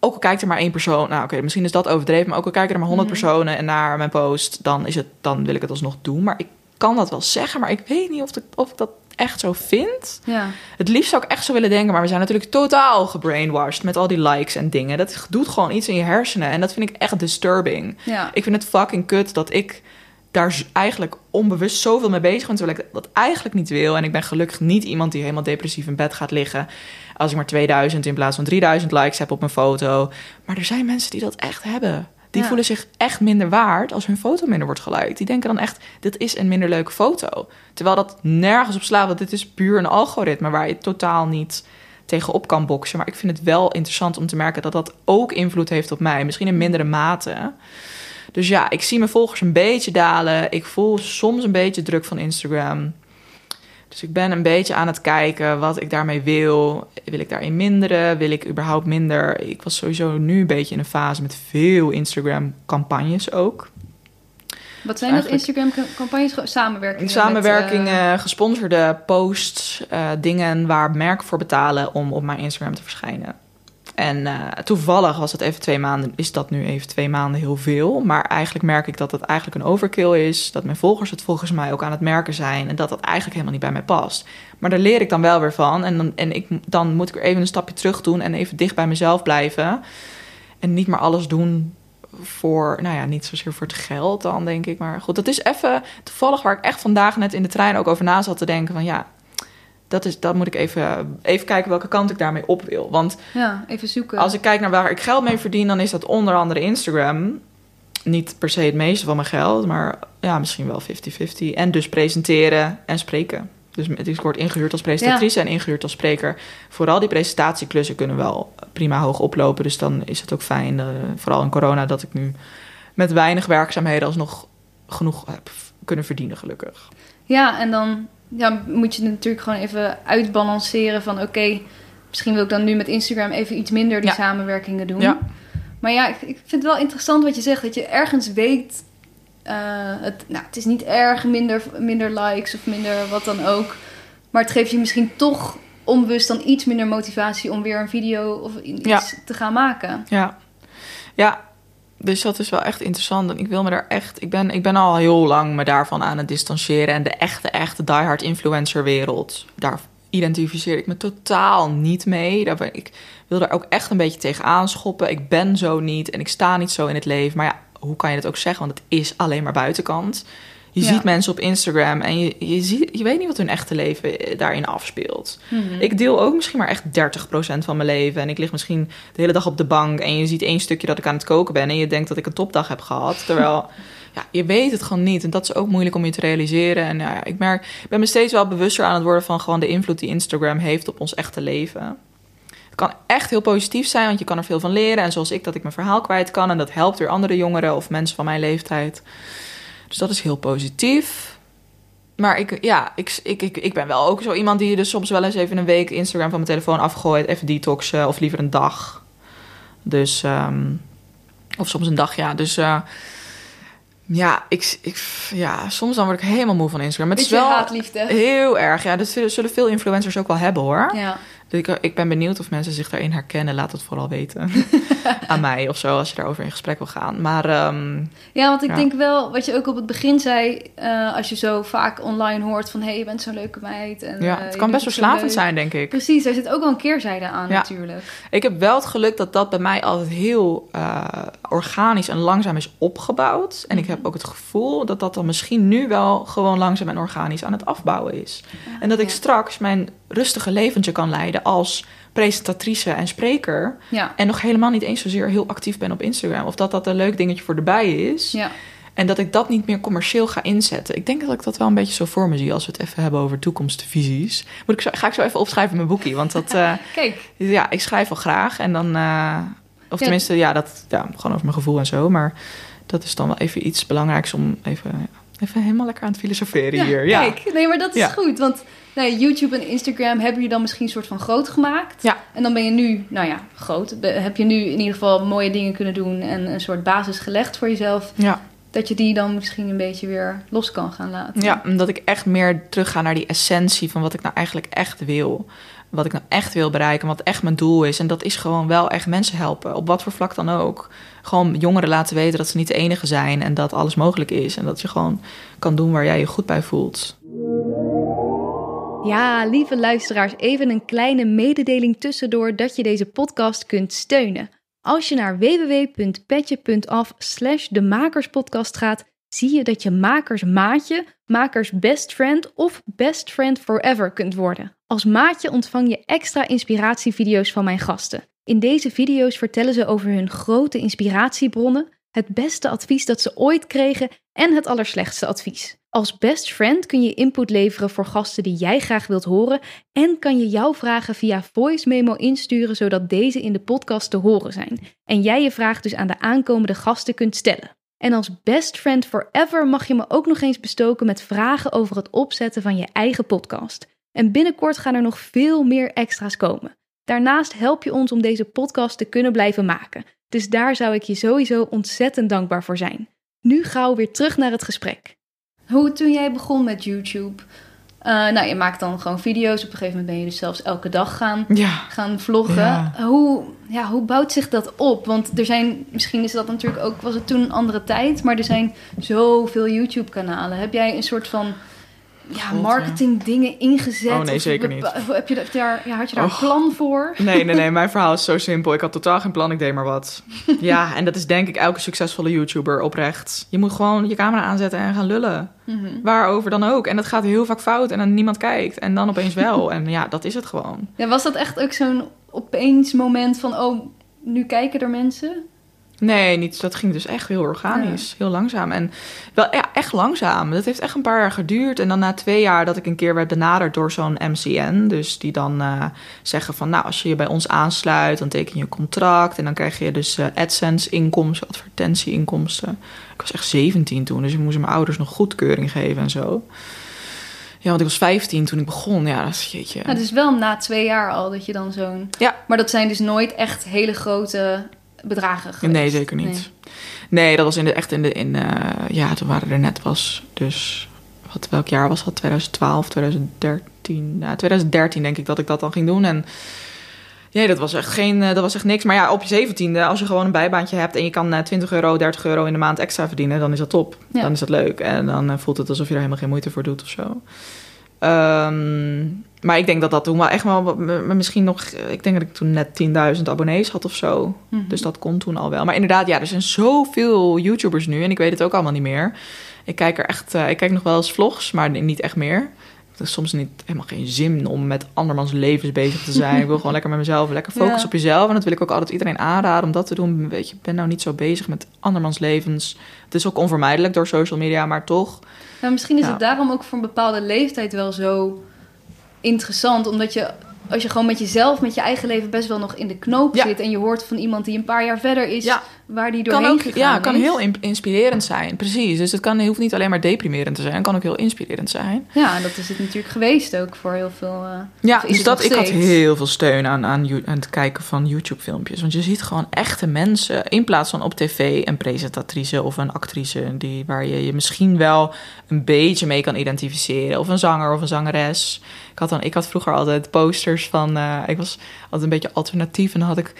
ook al kijkt er maar één persoon, nou oké, misschien is dat overdreven, maar ook al kijken er maar honderd Mhm. personen en naar mijn post, dan, is het, dan wil ik het alsnog doen. Maar ik kan dat wel zeggen, maar ik weet niet of, ik- of ik dat echt zo vind. Ja. Het liefst zou ik echt zo willen denken, maar we zijn natuurlijk totaal gebrainwashed met al die likes en dingen. Dat doet gewoon iets in je hersenen en dat vind ik echt disturbing. Ja. Ik vind het fucking kut dat ik daar eigenlijk onbewust zoveel mee bezig ben, terwijl ik dat eigenlijk niet wil. En ik ben gelukkig niet iemand die helemaal depressief in bed gaat liggen als ik maar 2000 in plaats van 3000 likes heb op mijn foto. Maar er zijn mensen die dat echt hebben. Die Ja. voelen zich echt minder waard als hun foto minder wordt geliked. Die denken dan echt, dit is een minder leuke foto. Terwijl dat nergens op slaat, want dit is puur een algoritme waar je totaal niet tegenop kan boksen. Maar ik vind het wel interessant om te merken dat dat ook invloed heeft op mij. Misschien in mindere mate. Dus ja, ik zie mijn volgers een beetje dalen. Ik voel soms een beetje druk van Instagram. Dus ik ben een beetje aan het kijken wat ik daarmee wil. Wil ik daarin minderen? Wil ik überhaupt minder? Ik was sowieso nu een beetje in een fase met veel Instagram-campagnes ook. Wat zijn dat Instagram-campagnes? Samenwerkingen? Samenwerkingen, eh, gesponsorde posts, eh, dingen waar merken voor betalen om op mijn Instagram te verschijnen. En eh, toevallig was het even twee maanden, is dat nu even twee maanden heel veel. Maar eigenlijk merk ik dat het eigenlijk een overkill is. Dat mijn volgers het volgens mij ook aan het merken zijn. En dat dat eigenlijk helemaal niet bij mij past. Maar daar leer ik dan wel weer van. En dan, en ik, dan moet ik er even een stapje terug doen en even dicht bij mezelf blijven. En niet maar alles doen voor, nou ja, niet zozeer voor het geld dan, denk ik. Maar goed, dat is even toevallig waar ik echt vandaag net in de trein ook over na zat te denken. Van ja, dat, is, dat moet ik even, even kijken welke kant ik daarmee op wil. Want Ja, even zoeken. als ik kijk naar waar ik geld mee verdien, dan is dat onder andere Instagram. Niet per se het meeste van mijn geld, maar ja, misschien wel 50-50. En dus presenteren en spreken. Dus ik word ingehuurd als presentatrice en ingehuurd als spreker. Vooral die presentatieklussen kunnen wel prima hoog oplopen. Dus dan is het ook fijn, eh, vooral in corona, dat ik nu met weinig werkzaamheden alsnog genoeg heb kunnen verdienen, gelukkig. Ja, en dan ja, moet je het natuurlijk gewoon even uitbalanceren van... oké, misschien wil ik dan nu met Instagram even iets minder die Ja. samenwerkingen doen. Ja. Maar ja, ik, ik vind het wel interessant wat je zegt. Dat je ergens weet... eh, het, nou, het is niet erg minder, minder likes of minder wat dan ook. Maar het geeft je misschien toch onbewust dan iets minder motivatie... om weer een video of iets Ja. te gaan maken. Ja, ja. Dus dat is wel echt interessant. En ik wil me daar echt. Ik ben, ik ben al heel lang me daarvan aan het distancieren. En de echte, echte diehard influencer wereld. Daar identificeer ik me totaal niet mee. Daar ben, ik wil daar ook echt een beetje tegen aanschoppen. Ik ben zo niet en ik sta niet zo in het leven. Maar ja, hoe kan je dat ook zeggen? Want het is alleen maar buitenkant. Je Ja. ziet mensen op Instagram en je, je, ziet, je weet niet wat hun echte leven daarin afspeelt. Mhm. Ik deel ook misschien maar echt 30% van mijn leven. En ik lig misschien de hele dag op de bank. En je ziet één stukje dat ik aan het koken ben. En je denkt dat ik een topdag heb gehad. Terwijl, ja, je weet het gewoon niet. En dat is ook moeilijk om je te realiseren. En ja, ik merk, ik ben me steeds wel bewuster aan het worden van gewoon de invloed die Instagram heeft op ons echte leven. Het kan echt heel positief zijn, want je kan er veel van leren. En zoals ik, dat ik mijn verhaal kwijt kan. En dat helpt weer andere jongeren of mensen van mijn leeftijd. Dus dat is heel positief. Maar ik, ja, ik, ik, ik, ik ben wel ook zo iemand die dus soms wel eens even een week Instagram van mijn telefoon afgooit. Even detoxen of liever een dag. Dus, ehm, of soms een dag, ja. Dus eh, ja, ik, ik, ja, soms dan word ik helemaal moe van Instagram. Maar het is wel haatliefde. heel erg. Ja, dat zullen, zullen veel influencers ook wel hebben hoor. Ja. Dus ik, ik ben benieuwd of mensen zich daarin herkennen. Laat het vooral weten. Aan mij of zo, als je daarover in gesprek wil gaan. Maar ehm, Ja, want ik Ja. denk wel, wat je ook op het begin zei, eh, als je zo vaak online hoort van hé, je bent zo'n leuke meid. En, ja, eh, het kan best verslavend zijn, denk ik. Precies, daar zit ook wel een keerzijde aan Ja. natuurlijk. Ik heb wel het geluk dat dat bij mij altijd heel eh, organisch en langzaam is opgebouwd. En ik heb ook het gevoel dat dat dan misschien nu wel gewoon langzaam en organisch aan het afbouwen is. En dat ik straks mijn rustige leventje kan leiden als presentatrice en spreker. Ja, En nog helemaal niet eens zozeer heel actief ben op Instagram. Of dat dat een leuk dingetje voor erbij is. ja. En dat ik dat niet meer commercieel ga inzetten. Ik denk dat ik dat wel een beetje zo voor me zie als we het even hebben over toekomstvisies. Moet ik zo, ga ik zo even opschrijven in mijn boekje. Want dat, eh, Kijk, ja, ik schrijf wel graag. En dan, eh, of tenminste, ja, dat, ja, gewoon over mijn gevoel en zo. Maar dat is dan wel even iets belangrijks om even, ja, even helemaal lekker aan het filosoferen hier. Ja. kijk. Nee, maar dat is Ja. goed. Want nou, YouTube en Instagram hebben je dan misschien een soort van groot gemaakt. Ja. En dan ben je nu, nou ja, groot. Heb je nu in ieder geval mooie dingen kunnen doen en een soort basis gelegd voor jezelf. Ja. Dat je die dan misschien een beetje weer los kan gaan laten. ja, omdat ik echt meer terug ga naar die essentie van wat ik nou eigenlijk echt wil. Wat ik nou echt wil bereiken, wat echt mijn doel is. En dat is gewoon wel echt mensen helpen, op wat voor vlak dan ook. Gewoon jongeren laten weten dat ze niet de enige zijn en dat alles mogelijk is. En dat je gewoon kan doen waar jij je goed bij voelt. Ja, lieve luisteraars, even een kleine mededeling tussendoor dat je deze podcast kunt steunen. Als je naar www.petje.af slash de Makerspodcast gaat, zie je dat je makers maatje, makers best friend of best friend forever kunt worden. Als maatje ontvang je extra inspiratievideo's van mijn gasten. In deze video's vertellen ze over hun grote inspiratiebronnen, het beste advies dat ze ooit kregen en het allerslechtste advies. Als best friend kun je input leveren voor gasten die jij graag wilt horen en kan je jouw vragen via voice memo insturen zodat deze in de podcast te horen zijn en jij je vraag dus aan de aankomende gasten kunt stellen. En als best friend forever mag je me ook nog eens bestoken met vragen over het opzetten van je eigen podcast. En binnenkort gaan er nog veel meer extra's komen. Daarnaast help je ons om deze podcast te kunnen blijven maken. Dus daar zou ik je sowieso ontzettend dankbaar voor zijn. Nu gauw weer terug naar het gesprek. Hoe toen jij begon met YouTube, Eh, nou, je maakt dan gewoon video's. Op een gegeven moment ben je dus zelfs elke dag gaan, Ja. gaan vloggen. Ja. Hoe, ja, hoe bouwt zich dat op? Want er zijn, misschien is dat natuurlijk ook, was het toen een andere tijd, maar er zijn zoveel YouTube-kanalen. Heb jij een soort van ja, marketing dingen ingezet? Oh, nee, zeker niet. Heb je daar, ja, had je daar een plan voor? Nee, nee, nee. Mijn verhaal is zo simpel. Ik had totaal geen plan. Ik deed maar wat. Ja, en dat is denk ik elke succesvolle YouTuber oprecht. Je moet gewoon je camera aanzetten en gaan lullen. Mhm. Waarover dan ook. En dat gaat heel vaak fout en dan niemand kijkt. En dan opeens wel. En ja, dat is het gewoon. Ja, was dat echt ook zo'n opeens moment van, oh, nu kijken er mensen? Nee, niet, dat ging dus echt heel organisch. Heel langzaam. En wel ja, echt langzaam. Dat heeft echt een paar jaar geduurd. En dan na twee jaar dat ik een keer werd benaderd door zo'n MCN. Dus die dan eh, zeggen van... nou, als je je bij ons aansluit, dan teken je een contract. En dan krijg je dus eh, AdSense-inkomsten, advertentie-inkomsten. Ik was echt 17 toen, dus ik moest mijn ouders nog goedkeuring geven en zo. Ja, want ik was 15 toen ik begon. Ja, dat is jeetje. Ja, dus wel na twee jaar al dat je dan zo'n... Ja. Maar dat zijn dus nooit echt hele grote bedragen geweest. Nee, zeker niet. Nee, dat was in de, echt in de. In, eh, ja, toen waren er net was. Dus. Wat, welk jaar was dat? 2012, 2013. Ja, 2013 denk ik dat ik dat dan ging doen. En. Nee, dat was echt geen. eh, Dat was echt niks. Maar ja, op je 17e, als je gewoon een bijbaantje hebt en je kan eh, 20 euro, 30 euro in de maand extra verdienen, dan is dat top. Ja. Dan is dat leuk. En dan eh, voelt het alsof je er helemaal geen moeite voor doet of zo. Ehm, maar ik denk dat dat toen wel echt wel misschien nog. Ik denk dat ik toen net 10.000 abonnees had of zo. Mhm. Dus dat kon toen al wel. Maar inderdaad, ja, er zijn zoveel YouTubers nu en ik weet het ook allemaal niet meer. Ik kijk er echt, eh, ik kijk nog wel eens vlogs, maar niet echt meer. Het is soms niet helemaal geen zin om met andermans levens bezig te zijn. ik wil gewoon lekker met mezelf, lekker focussen Ja. op jezelf. En dat wil ik ook altijd iedereen aanraden om dat te doen. Weet je, ben nou niet zo bezig met andermans levens. Het is ook onvermijdelijk door social media, maar toch. Nou, misschien is Ja. het daarom ook voor een bepaalde leeftijd wel zo interessant. Omdat je, als je gewoon met jezelf, met je eigen leven best wel nog in de knoop Ja. zit. En je hoort van iemand die een paar jaar verder is, Ja. Waar die kan doorheen ook, gegaan ja, kan is. heel in- inspirerend zijn. Precies. Dus het kan, hoeft niet alleen maar deprimerend te zijn. Het kan ook heel inspirerend zijn. Ja, dat is het natuurlijk geweest ook voor heel veel... eh, Ja, dus dat, ik had heel veel steun aan, aan het kijken van YouTube-filmpjes. Want je ziet gewoon echte mensen in plaats van op tv een presentatrice of een actrice die, waar je je misschien wel een beetje mee kan identificeren. Of een zanger of een zangeres. Ik had, dan, ik had vroeger altijd posters van. eh, ik was altijd een beetje alternatief en dan had ik.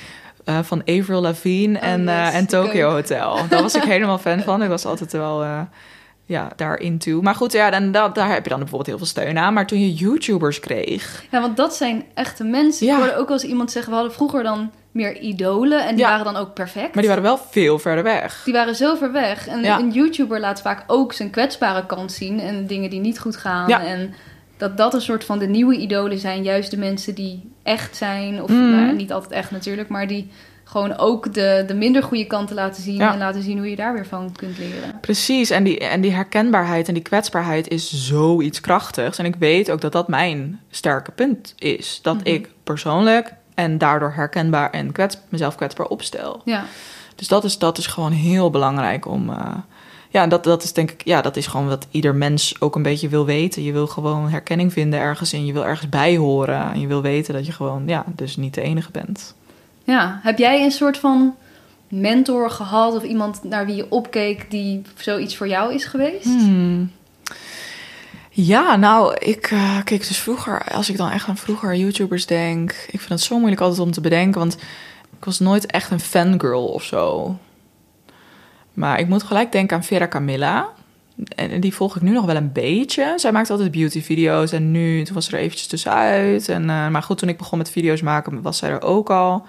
Eh, van Avril Lavigne en, yes, eh, en Tokyo. Hotel. Daar was ik helemaal fan van. Ik was altijd wel eh, ja, daar into. Maar goed, ja, dan, dat, daar heb je dan bijvoorbeeld heel veel steun aan. Maar toen je YouTubers kreeg, Ja, want dat zijn echte mensen. Ja. Ik hoorde ook eens iemand zeggen... we hadden vroeger dan meer idolen en die Ja. waren dan ook perfect. maar die waren wel veel verder weg. Die waren zo ver weg. En Ja. een YouTuber laat vaak ook zijn kwetsbare kant zien en dingen die niet goed gaan. Ja. En dat dat een soort van de nieuwe idolen zijn, juist de mensen die echt zijn. Of Mhm. nou, niet altijd echt natuurlijk, maar die gewoon ook de, de minder goede kanten laten zien. Ja. En laten zien hoe je daar weer van kunt leren. Precies, en die, en die herkenbaarheid en die kwetsbaarheid is zoiets krachtigs. En ik weet ook dat dat mijn sterke punt is. Dat Mhm. ik persoonlijk en daardoor herkenbaar en kwets, mezelf kwetsbaar opstel. Ja, Dus dat is, dat is gewoon heel belangrijk om. eh, ja, dat, dat is denk ik, ja, dat is gewoon wat ieder mens ook een beetje wil weten. Je wil gewoon herkenning vinden ergens in. Je wil ergens bij horen. En je wil weten dat je gewoon, ja, dus niet de enige bent. ja. Heb jij een soort van mentor gehad of iemand naar wie je opkeek die zoiets voor jou is geweest? Hmm. Ja, nou, ik eh, keek dus vroeger, als ik dan echt aan vroeger YouTubers denk, ik vind het zo moeilijk altijd om te bedenken, want ik was nooit echt een fangirl of zo. Maar ik moet gelijk denken aan Vera Camilla. En die volg ik nu nog wel een beetje. Zij maakt altijd beauty-video's en nu, toen was ze er eventjes tussenuit. En, eh, maar goed, toen ik begon met video's maken, was zij er ook al.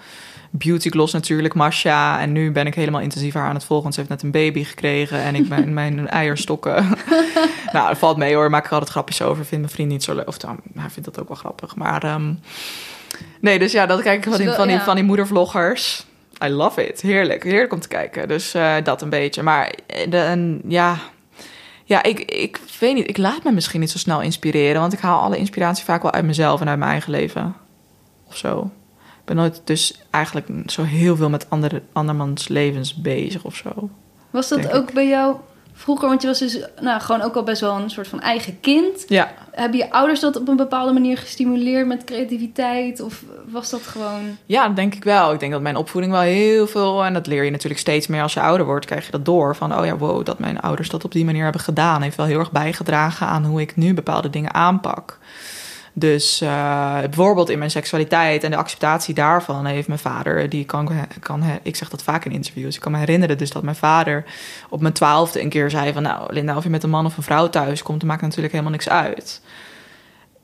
Beauty Gloss natuurlijk, Masha. En nu ben ik helemaal intensief haar aan het volgen. Want ze heeft net een baby gekregen en ik ben mijn eierstokken. nou, dat valt mee hoor. Maak ik er altijd grapjes over. Vindt mijn vriend niet zo leuk. Of nou, hij vindt dat ook wel grappig. Maar ehm, nee, dus ja, dat kijk ik van die, van die, van die moedervloggers. I love it. Heerlijk. Heerlijk om te kijken. Dus eh, dat een beetje. Maar eh, de, ja, ja ik, ik weet niet. Ik laat me misschien niet zo snel inspireren. Want ik haal alle inspiratie vaak wel uit mezelf en uit mijn eigen leven. Of zo. Ik ben nooit dus eigenlijk zo heel veel met andere, andermans levens bezig of zo. Was dat ook bij jou Vroeger, want je was dus nou, gewoon ook al best wel een soort van eigen kind. Ja, Hebben je ouders dat op een bepaalde manier gestimuleerd met creativiteit? Of was dat gewoon... Ja, dat denk ik wel. Ik denk dat mijn opvoeding wel heel veel... en dat leer je natuurlijk steeds meer als je ouder wordt... krijg je dat door van... oh ja, wow, dat mijn ouders dat op die manier hebben gedaan... heeft wel heel erg bijgedragen aan hoe ik nu bepaalde dingen aanpak. Dus eh, bijvoorbeeld in mijn seksualiteit en de acceptatie daarvan... heeft mijn vader, die kan, kan... Ik zeg dat vaak in interviews. Ik kan me herinneren dus dat mijn vader op mijn twaalfde een keer zei van... nou, Linda, of je met een man of een vrouw thuis komt... maakt natuurlijk helemaal niks uit.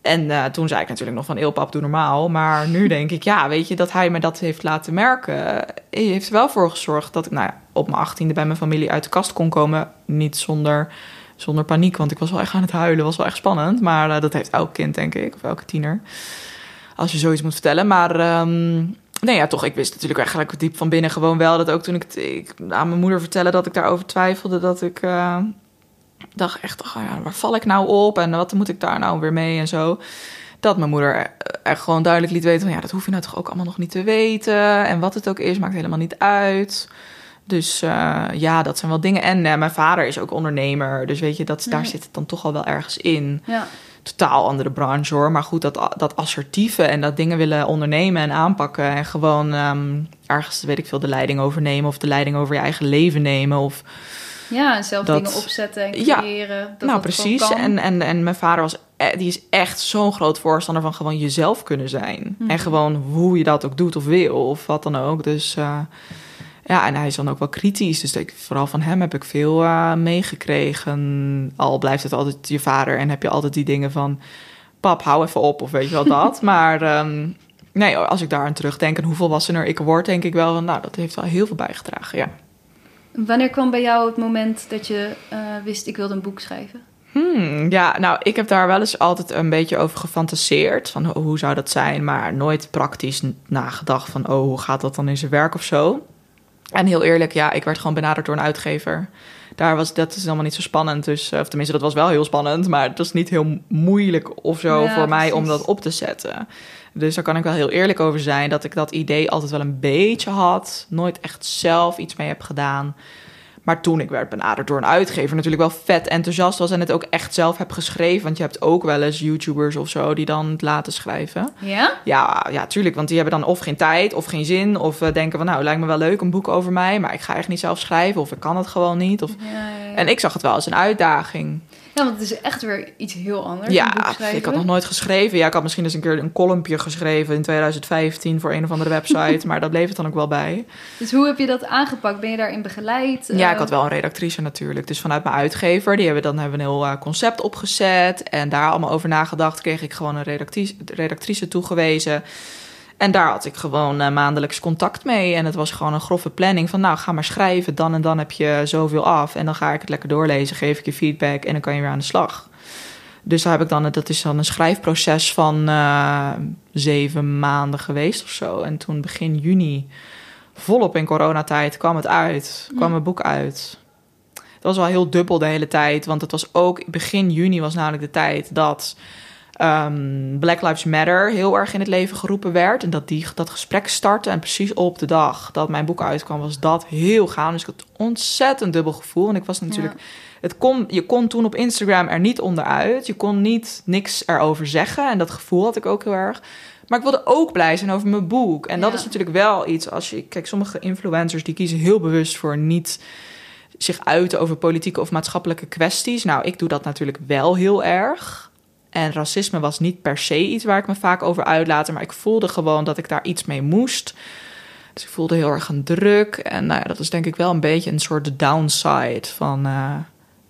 En eh, toen zei ik natuurlijk nog van, eelpap, doe normaal. Maar nu denk ik, ja, weet je, dat hij me dat heeft laten merken. Hij heeft er wel voor gezorgd dat ik nou op mijn achttiende bij mijn familie uit de kast kon komen. Niet zonder, zonder paniek, want ik was wel echt aan het huilen. was wel echt spannend. Maar eh, dat heeft elk kind, denk ik, of elke tiener. Als je zoiets moet vertellen. Maar ehm, nee, ja, toch, ik wist natuurlijk eigenlijk diep van binnen gewoon wel... dat ook toen ik, ik aan mijn moeder vertelde dat ik daarover twijfelde... dat ik... eh, dacht echt, oh ja, waar val ik nou op en wat moet ik daar nou weer mee en zo. Dat mijn moeder echt gewoon duidelijk liet weten van ja, dat hoef je nou toch ook allemaal nog niet te weten. En wat het ook is, maakt helemaal niet uit. Dus eh, ja, dat zijn wel dingen. En eh, mijn vader is ook ondernemer. Dus weet je, dat, daar Mhm. zit het dan toch al wel ergens in. Ja, Totaal andere branche hoor. Maar goed, dat, dat assertieve en dat dingen willen ondernemen en aanpakken. En gewoon ehm, ergens, weet ik veel, de leiding overnemen. Of de leiding over je eigen leven nemen. Of ja en zelf Dat- dingen opzetten en Ja, creëren. dat nou, dat gewoon precies. En, en, en mijn vader was, e- die is echt zo'n groot voorstander van gewoon jezelf kunnen zijn. Mhm. En gewoon hoe je dat ook doet of wil, of wat dan ook. Dus eh, ja, en hij is dan ook wel kritisch. Dus ik, vooral van hem heb ik veel eh, meegekregen. Al blijft het altijd je vader en heb je altijd die dingen van... pap, hou even op, of weet je wel dat. maar ehm, nee, als ik daar aan terugdenk en hoeveel volwassener ik word... denk ik wel van, nou, dat heeft wel heel veel bijgedragen, ja. Wanneer kwam bij jou het moment dat je eh, wist, ik wilde een boek schrijven? Hmm, ja, nou, ik heb daar wel eens altijd een beetje over gefantaseerd. Van ho- hoe zou dat zijn, maar nooit praktisch nagedacht van... oh, hoe gaat dat dan in zijn werk of zo. En heel eerlijk, ja, ik werd gewoon benaderd door een uitgever. Daar was, dat is allemaal niet zo spannend. Dus, eh, of tenminste, dat was wel heel spannend. Maar het was niet heel moeilijk of zo Ja, voor mij om dat op te zetten. Dus daar kan ik wel heel eerlijk over zijn. Dat ik dat idee altijd wel een beetje had. Nooit echt zelf iets mee heb gedaan. Maar toen ik werd benaderd door een uitgever, natuurlijk wel vet enthousiast was en het ook echt zelf heb geschreven. Want je hebt ook wel eens YouTubers of zo die dan het laten schrijven. Ja? Ja, ja, tuurlijk. Want die hebben dan of geen tijd of geen zin. Of eh, denken van nou, lijkt me wel leuk een boek over mij. Maar ik ga echt niet zelf schrijven. Of ik kan het gewoon niet. Of... Ja, ja, ja. En ik zag het wel als een uitdaging. Ja, want het is echt weer iets heel anders. Ja, ik had nog nooit geschreven. Ja, ik had misschien eens een keer een columnje geschreven in 2015 voor een of andere website. maar dat bleef het dan ook wel bij. Dus hoe heb je dat aangepakt? Ben je daarin begeleid? Ja, Eh, ik had wel een redactrice natuurlijk. Dus vanuit mijn uitgever, die hebben dan hebben een heel eh, concept opgezet. En daar allemaal over nagedacht, kreeg ik gewoon een redactrice, redactrice toegewezen. En daar had ik gewoon eh, maandelijks contact mee. En het was gewoon een grove planning van, nou, ga maar schrijven. Dan en dan heb je zoveel af. En dan ga ik het lekker doorlezen, geef ik je feedback en dan kan je weer aan de slag. Dus daar heb ik dan, dat is dan een schrijfproces van eh, zeven maanden geweest of zo. En toen begin juni, volop in coronatijd, kwam het uit. Kwam Mm. mijn boek uit. Het was wel heel dubbel de hele tijd. Want het was ook, begin juni was namelijk de tijd dat ehm, Black Lives Matter heel erg in het leven geroepen werd. En dat die, dat gesprek startte. En precies op de dag dat mijn boek uitkwam, was dat heel gaaf. Dus ik had een ontzettend dubbel gevoel. En ik was natuurlijk het kon, je kon toen op Instagram er niet onderuit. Je kon niet niks erover zeggen. En dat gevoel had ik ook heel erg. Maar ik wilde ook blij zijn over mijn boek. En dat Ja. is natuurlijk wel iets als je... Kijk, sommige influencers die kiezen heel bewust voor niet zich uiten over politieke of maatschappelijke kwesties. Nou, ik doe dat natuurlijk wel heel erg. En racisme was niet per se iets waar ik me vaak over uitlaat. Maar ik voelde gewoon dat ik daar iets mee moest. Dus ik voelde heel erg een druk. En nou ja, dat is denk ik wel een beetje een soort downside van eh,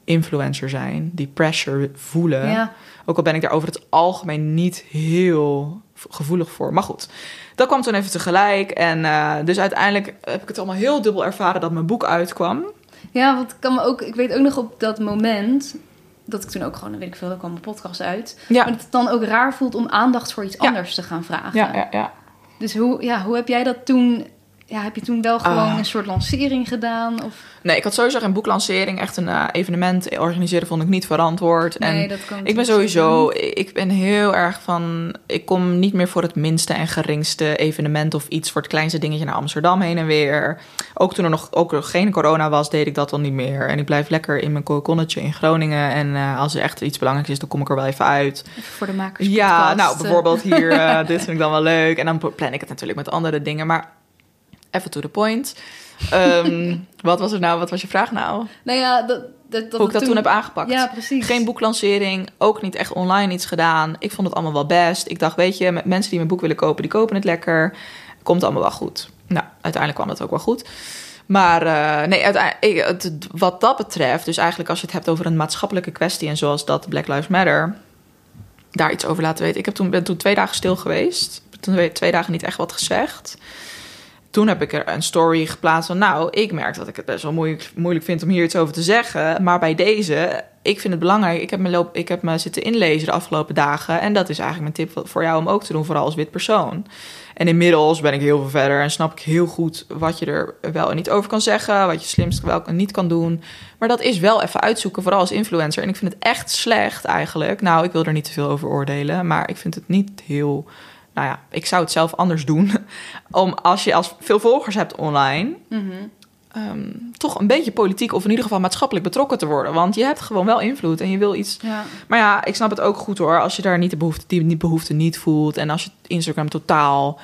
influencer zijn. Die pressure voelen. Ja. Ook al ben ik daar over het algemeen niet heel gevoelig voor. Maar goed, dat kwam toen even tegelijk. En eh, dus uiteindelijk heb ik het allemaal heel dubbel ervaren dat mijn boek uitkwam. Ja, want ik kan me ook, ik weet ook nog op dat moment dat ik toen ook gewoon, weet ik veel, er kwam een podcast uit. Ja, Maar dat het dan ook raar voelt om aandacht voor iets Ja. anders te gaan vragen. ja, ja. ja. Dus hoe, ja, hoe heb jij dat toen ja, heb je toen wel gewoon Ah. een soort lancering gedaan? Of, Nee, ik had sowieso geen boeklancering. Echt een eh, evenement organiseren vond ik niet verantwoord. nee, en dat kan ik ben sowieso, ik ben heel erg van, ik kom niet meer voor het minste en geringste evenement of iets voor het kleinste dingetje naar Amsterdam heen en weer. Ook toen er nog, ook geen corona was, deed ik dat al niet meer. En ik blijf lekker in mijn kokonnetje in Groningen. En eh, als er echt iets belangrijks is, dan kom ik er wel even uit. Even voor de makers. Ja, nou bijvoorbeeld hier, eh, dit vind ik dan wel leuk. En dan plan ik het natuurlijk met andere dingen. Maar even to the point. Ehm, wat was er nou? Wat was je vraag nou? Nou ja, dat, dat, dat Hoe ik dat toen heb aangepakt. Ja, precies. Geen boeklancering, ook niet echt online iets gedaan. Ik vond het allemaal wel best. Ik dacht, weet je, met mensen die mijn boek willen kopen, die kopen het lekker. Komt allemaal wel goed. Nou, uiteindelijk kwam het ook wel goed. Maar eh, nee, uiteindelijk, het- wat dat betreft, dus eigenlijk als je het hebt over een maatschappelijke kwestie en zoals dat Black Lives Matter, daar iets over laten weten. Ik heb toen, ben toen twee dagen stil geweest. Toen twee dagen niet echt wat gezegd. Toen heb ik er een story geplaatst van... nou, ik merk dat ik het best wel moeilijk, moeilijk vind om hier iets over te zeggen. Maar bij deze, ik vind het belangrijk. Ik heb, me loop, ik heb me zitten inlezen de afgelopen dagen. En dat is eigenlijk mijn tip voor jou om ook te doen, vooral als wit persoon. En inmiddels ben ik heel veel verder en snap ik heel goed... wat je er wel en niet over kan zeggen. Wat je slimst wel en niet kan doen. Maar dat is wel even uitzoeken, vooral als influencer. En ik vind het echt slecht eigenlijk. Nou, ik wil er niet te veel over oordelen. Maar ik vind het niet heel nou ja, ik zou het zelf anders doen. Om als je als veel volgers hebt online, Mhm. ehm, toch een beetje politiek of in ieder geval maatschappelijk betrokken te worden. Want je hebt gewoon wel invloed en je wil iets. Ja. Maar ja, ik snap het ook goed hoor. Als je daar niet de behoefte, die die behoefte niet voelt. En als je Instagram totaal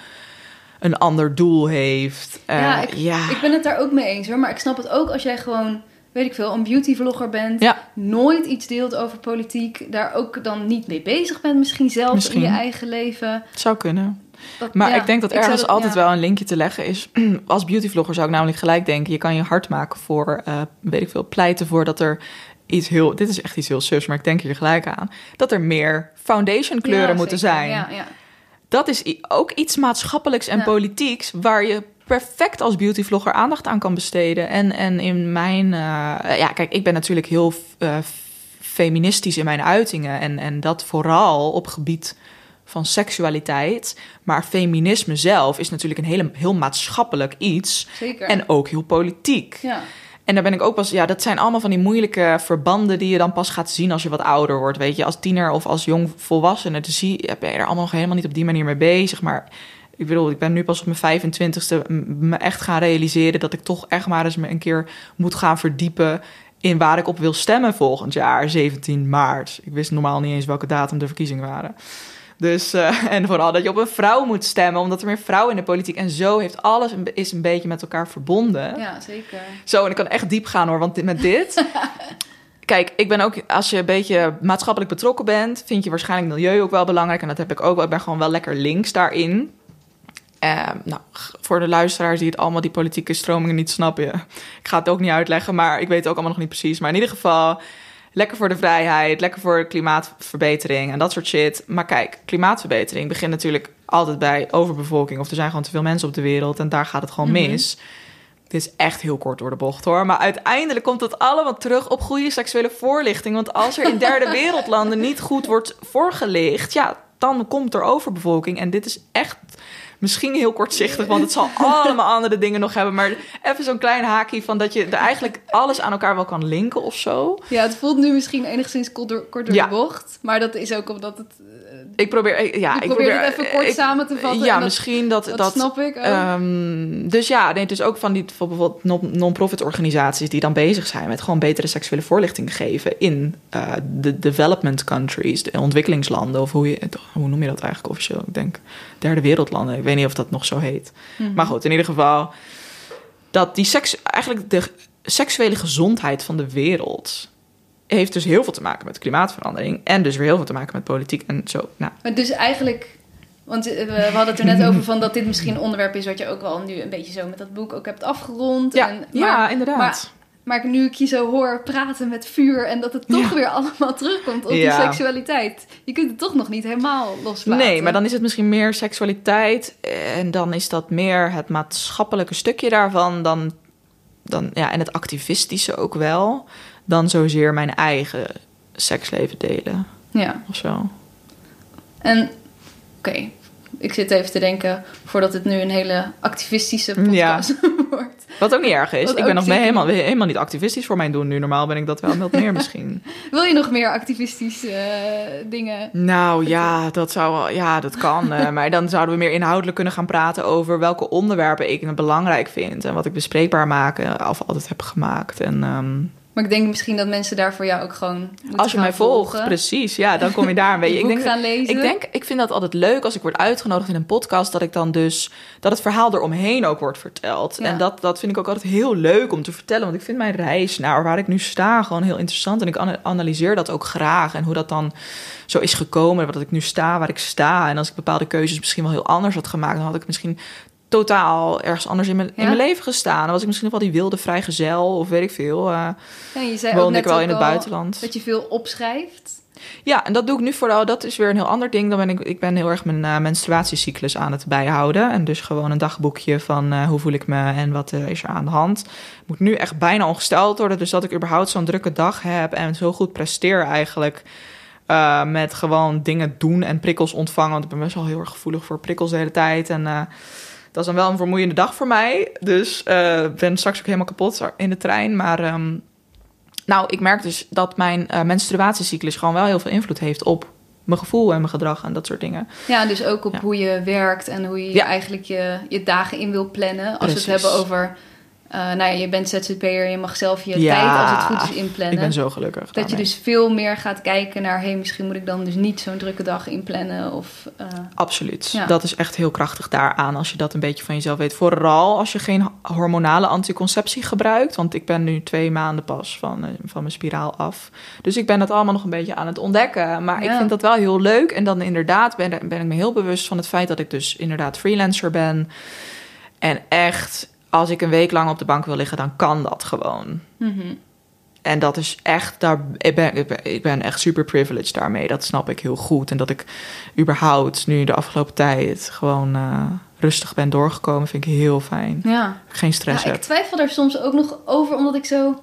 een ander doel heeft. eh, Ja, ik- ja. Ik ben het daar ook mee eens hoor. Maar ik snap het ook als jij gewoon, weet ik veel, een beautyvlogger bent. Ja. Nooit iets deelt over politiek. Daar ook dan niet mee bezig bent misschien zelf Misschien. in je eigen leven. het zou kunnen. Dat- Maar ja, ik denk dat ergens dat- altijd ja. wel een linkje te leggen is. Als beautyvlogger zou ik namelijk gelijk denken: je kan je hard maken voor, eh, weet ik veel, pleiten voor dat er iets heel. Dit is echt iets heel sus, maar ik denk hier gelijk aan. Dat er meer foundation kleuren moeten zeker. zijn. Ja, ja. Dat is ook iets maatschappelijks en politieks waar je perfect als beautyvlogger aandacht aan kan besteden. En, en in mijn. eh, ja, kijk, ik ben natuurlijk heel eh, feministisch in mijn uitingen. En, en dat vooral op gebied van seksualiteit. Maar feminisme zelf is natuurlijk een hele, heel maatschappelijk iets. Zeker. En ook heel politiek. ja. En daar ben ik ook pas, ja, dat zijn allemaal van die moeilijke verbanden die je dan pas gaat zien als je wat ouder wordt. Weet je, als tiener of als jong volwassene, te zie, ben je er allemaal nog helemaal niet op die manier mee bezig. Maar ik bedoel, ik ben nu pas op mijn 25ste m- me echt gaan realiseren dat ik toch echt maar eens me een keer moet gaan verdiepen in waar ik op wil stemmen volgend jaar, 17 maart. Ik wist normaal niet eens welke datum de verkiezingen waren. Dus, eh, en vooral dat je op een vrouw moet stemmen, omdat er meer vrouwen in de politiek. En zo heeft alles een, is een beetje met elkaar verbonden. ja, zeker. Zo, en ik kan echt diep gaan hoor, want dit- met dit... Kijk, ik ben ook, als je een beetje maatschappelijk betrokken bent, vind je waarschijnlijk milieu ook wel belangrijk. En dat heb ik ook wel. Ik ben gewoon wel lekker links daarin. Ehm, nou, voor de luisteraars die het allemaal, die politieke stromingen niet snappen. Ik ga het ook niet uitleggen, maar ik weet het ook allemaal nog niet precies. Maar in ieder geval, lekker voor de vrijheid, lekker voor klimaatverbetering en dat soort shit. Maar kijk, klimaatverbetering begint natuurlijk altijd bij overbevolking. Of er zijn gewoon te veel mensen op de wereld en daar gaat het gewoon Mhm. mis. Dit is echt heel kort door de bocht hoor. Maar uiteindelijk komt het allemaal terug op goede seksuele voorlichting. Want als er in derde wereldlanden niet goed wordt voorgelicht, ja, dan komt er overbevolking. En dit is echt misschien heel kortzichtig, want het zal allemaal andere dingen nog hebben. Maar even zo'n klein haakje van dat je er eigenlijk alles aan elkaar wel kan linken of zo. Ja, het voelt nu misschien enigszins kort door, kort door Ja. de bocht. Maar dat is ook omdat het... Ik probeer, ja, ik ik probeer probeer het even kort ik- samen te vatten. Ja, dat, misschien dat dat, dat. snap ik. Ehm, dus ja, nee, dus ook van die bijvoorbeeld non- non-profit organisaties die dan bezig zijn met gewoon betere seksuele voorlichting geven in eh, de development countries, de ontwikkelingslanden, of hoe, je, hoe noem je dat eigenlijk officieel? Ik denk derde wereldlanden. Ik weet niet of dat nog zo heet. Mhm. Maar goed, in ieder geval dat die seks, eigenlijk de seksuele gezondheid van de wereld heeft dus heel veel te maken met klimaatverandering en dus weer heel veel te maken met politiek en zo. Nou, Maar dus eigenlijk... Want eh, we, we hadden het er net over van dat dit misschien een onderwerp is... wat je ook wel nu een beetje zo met dat boek ook hebt afgerond. ja, en, maar, ja, inderdaad. maar- Maar nu ik je zo hoor praten met vuur... en dat het toch Ja. weer allemaal terugkomt op Ja. die seksualiteit. Je kunt het toch nog niet helemaal loslaten. Nee, maar dan is het misschien meer seksualiteit. En dan is dat meer het maatschappelijke stukje daarvan. Dan, dan, ja, en het activistische ook wel. Dan zozeer mijn eigen seksleven delen Ja, of zo. en oké. Ik zit even te denken, voordat het nu een hele activistische podcast wordt. Wat ook niet erg is. Wat ik ben nog helemaal, helemaal niet activistisch voor mijn doen nu. Normaal ben ik dat wel wat meer misschien. Wil je nog meer activistische eh, dingen? Nou ja, dat zou wel, ja, dat kan. eh, maar dan zouden we meer inhoudelijk kunnen gaan praten over welke onderwerpen ik belangrijk vind. En wat ik bespreekbaar maken of altijd heb gemaakt. En ehm, Maar ik denk misschien dat mensen daar voor jou ook gewoon als je mij volgt, precies, ja, dan kom je daar een beetje. Je Ik denk, gaan lezen. ik denk, ik vind dat altijd leuk als ik word uitgenodigd in een podcast, dat ik dan dus dat het verhaal eromheen ook wordt verteld. Ja. En dat, dat vind ik ook altijd heel leuk om te vertellen, want ik vind mijn reis naar waar ik nu sta gewoon heel interessant en ik ana- analyseer dat ook graag en hoe dat dan zo is gekomen, wat ik nu sta, waar ik sta. En als ik bepaalde keuzes misschien wel heel anders had gemaakt, dan had ik misschien totaal ergens anders in mijn, in mijn leven gestaan. Dan was ik misschien nog wel die wilde vrijgezel of weet ik veel. eh Ja, je zei ook woonde ik wel in het buitenland. Dat je veel opschrijft. Ja, en dat doe ik nu vooral. Dat is weer een heel ander ding. Dan ben ik, ik ben heel erg mijn eh, menstruatiecyclus aan het bijhouden. En dus gewoon een dagboekje van eh, hoe voel ik me en wat is er aan de hand. Ik moet nu echt bijna ongesteld worden. Dus dat ik überhaupt zo'n drukke dag heb en zo goed presteer eigenlijk. met gewoon dingen doen en prikkels ontvangen. Want ik ben best wel heel erg gevoelig voor prikkels de hele tijd. En dat is dan wel een vermoeiende dag voor mij. Dus ik ben straks ook helemaal kapot in de trein. Maar ehm, nou, ik merk dus dat mijn eh, menstruatiecyclus gewoon wel heel veel invloed heeft op mijn gevoel en mijn gedrag en dat soort dingen. Ja, dus ook op Ja. hoe je werkt en hoe je Ja. eigenlijk je, je dagen in wil plannen. Als we het hebben over, eh, nou ja, je bent ZZP'er, je mag zelf je Ja, tijd als het goed is inplannen. Ik ben zo gelukkig. dat je daarmee. dus veel meer gaat kijken naar, hey, misschien moet ik dan dus niet zo'n drukke dag inplannen. Of, eh, Absoluut. Ja. Dat is echt heel krachtig daaraan als je dat een beetje van jezelf weet. Vooral als je geen hormonale anticonceptie gebruikt. Want ik ben nu twee maanden pas van, eh, van mijn spiraal af. Dus ik ben dat allemaal nog een beetje aan het ontdekken. Maar ik vind dat wel heel leuk. En dan inderdaad ben, ben ik me heel bewust van het feit dat ik dus inderdaad freelancer ben. En echt, als ik een week lang op de bank wil liggen, dan kan dat gewoon. mhm. En dat is echt, daar, ik, ben, ik, ben, ik ben echt super privileged daarmee. Dat snap ik heel goed. En dat ik überhaupt nu de afgelopen tijd gewoon eh, rustig ben doorgekomen, vind ik heel fijn. Ja. Geen stress ja, ik twijfel daar soms ook nog over, omdat ik zo...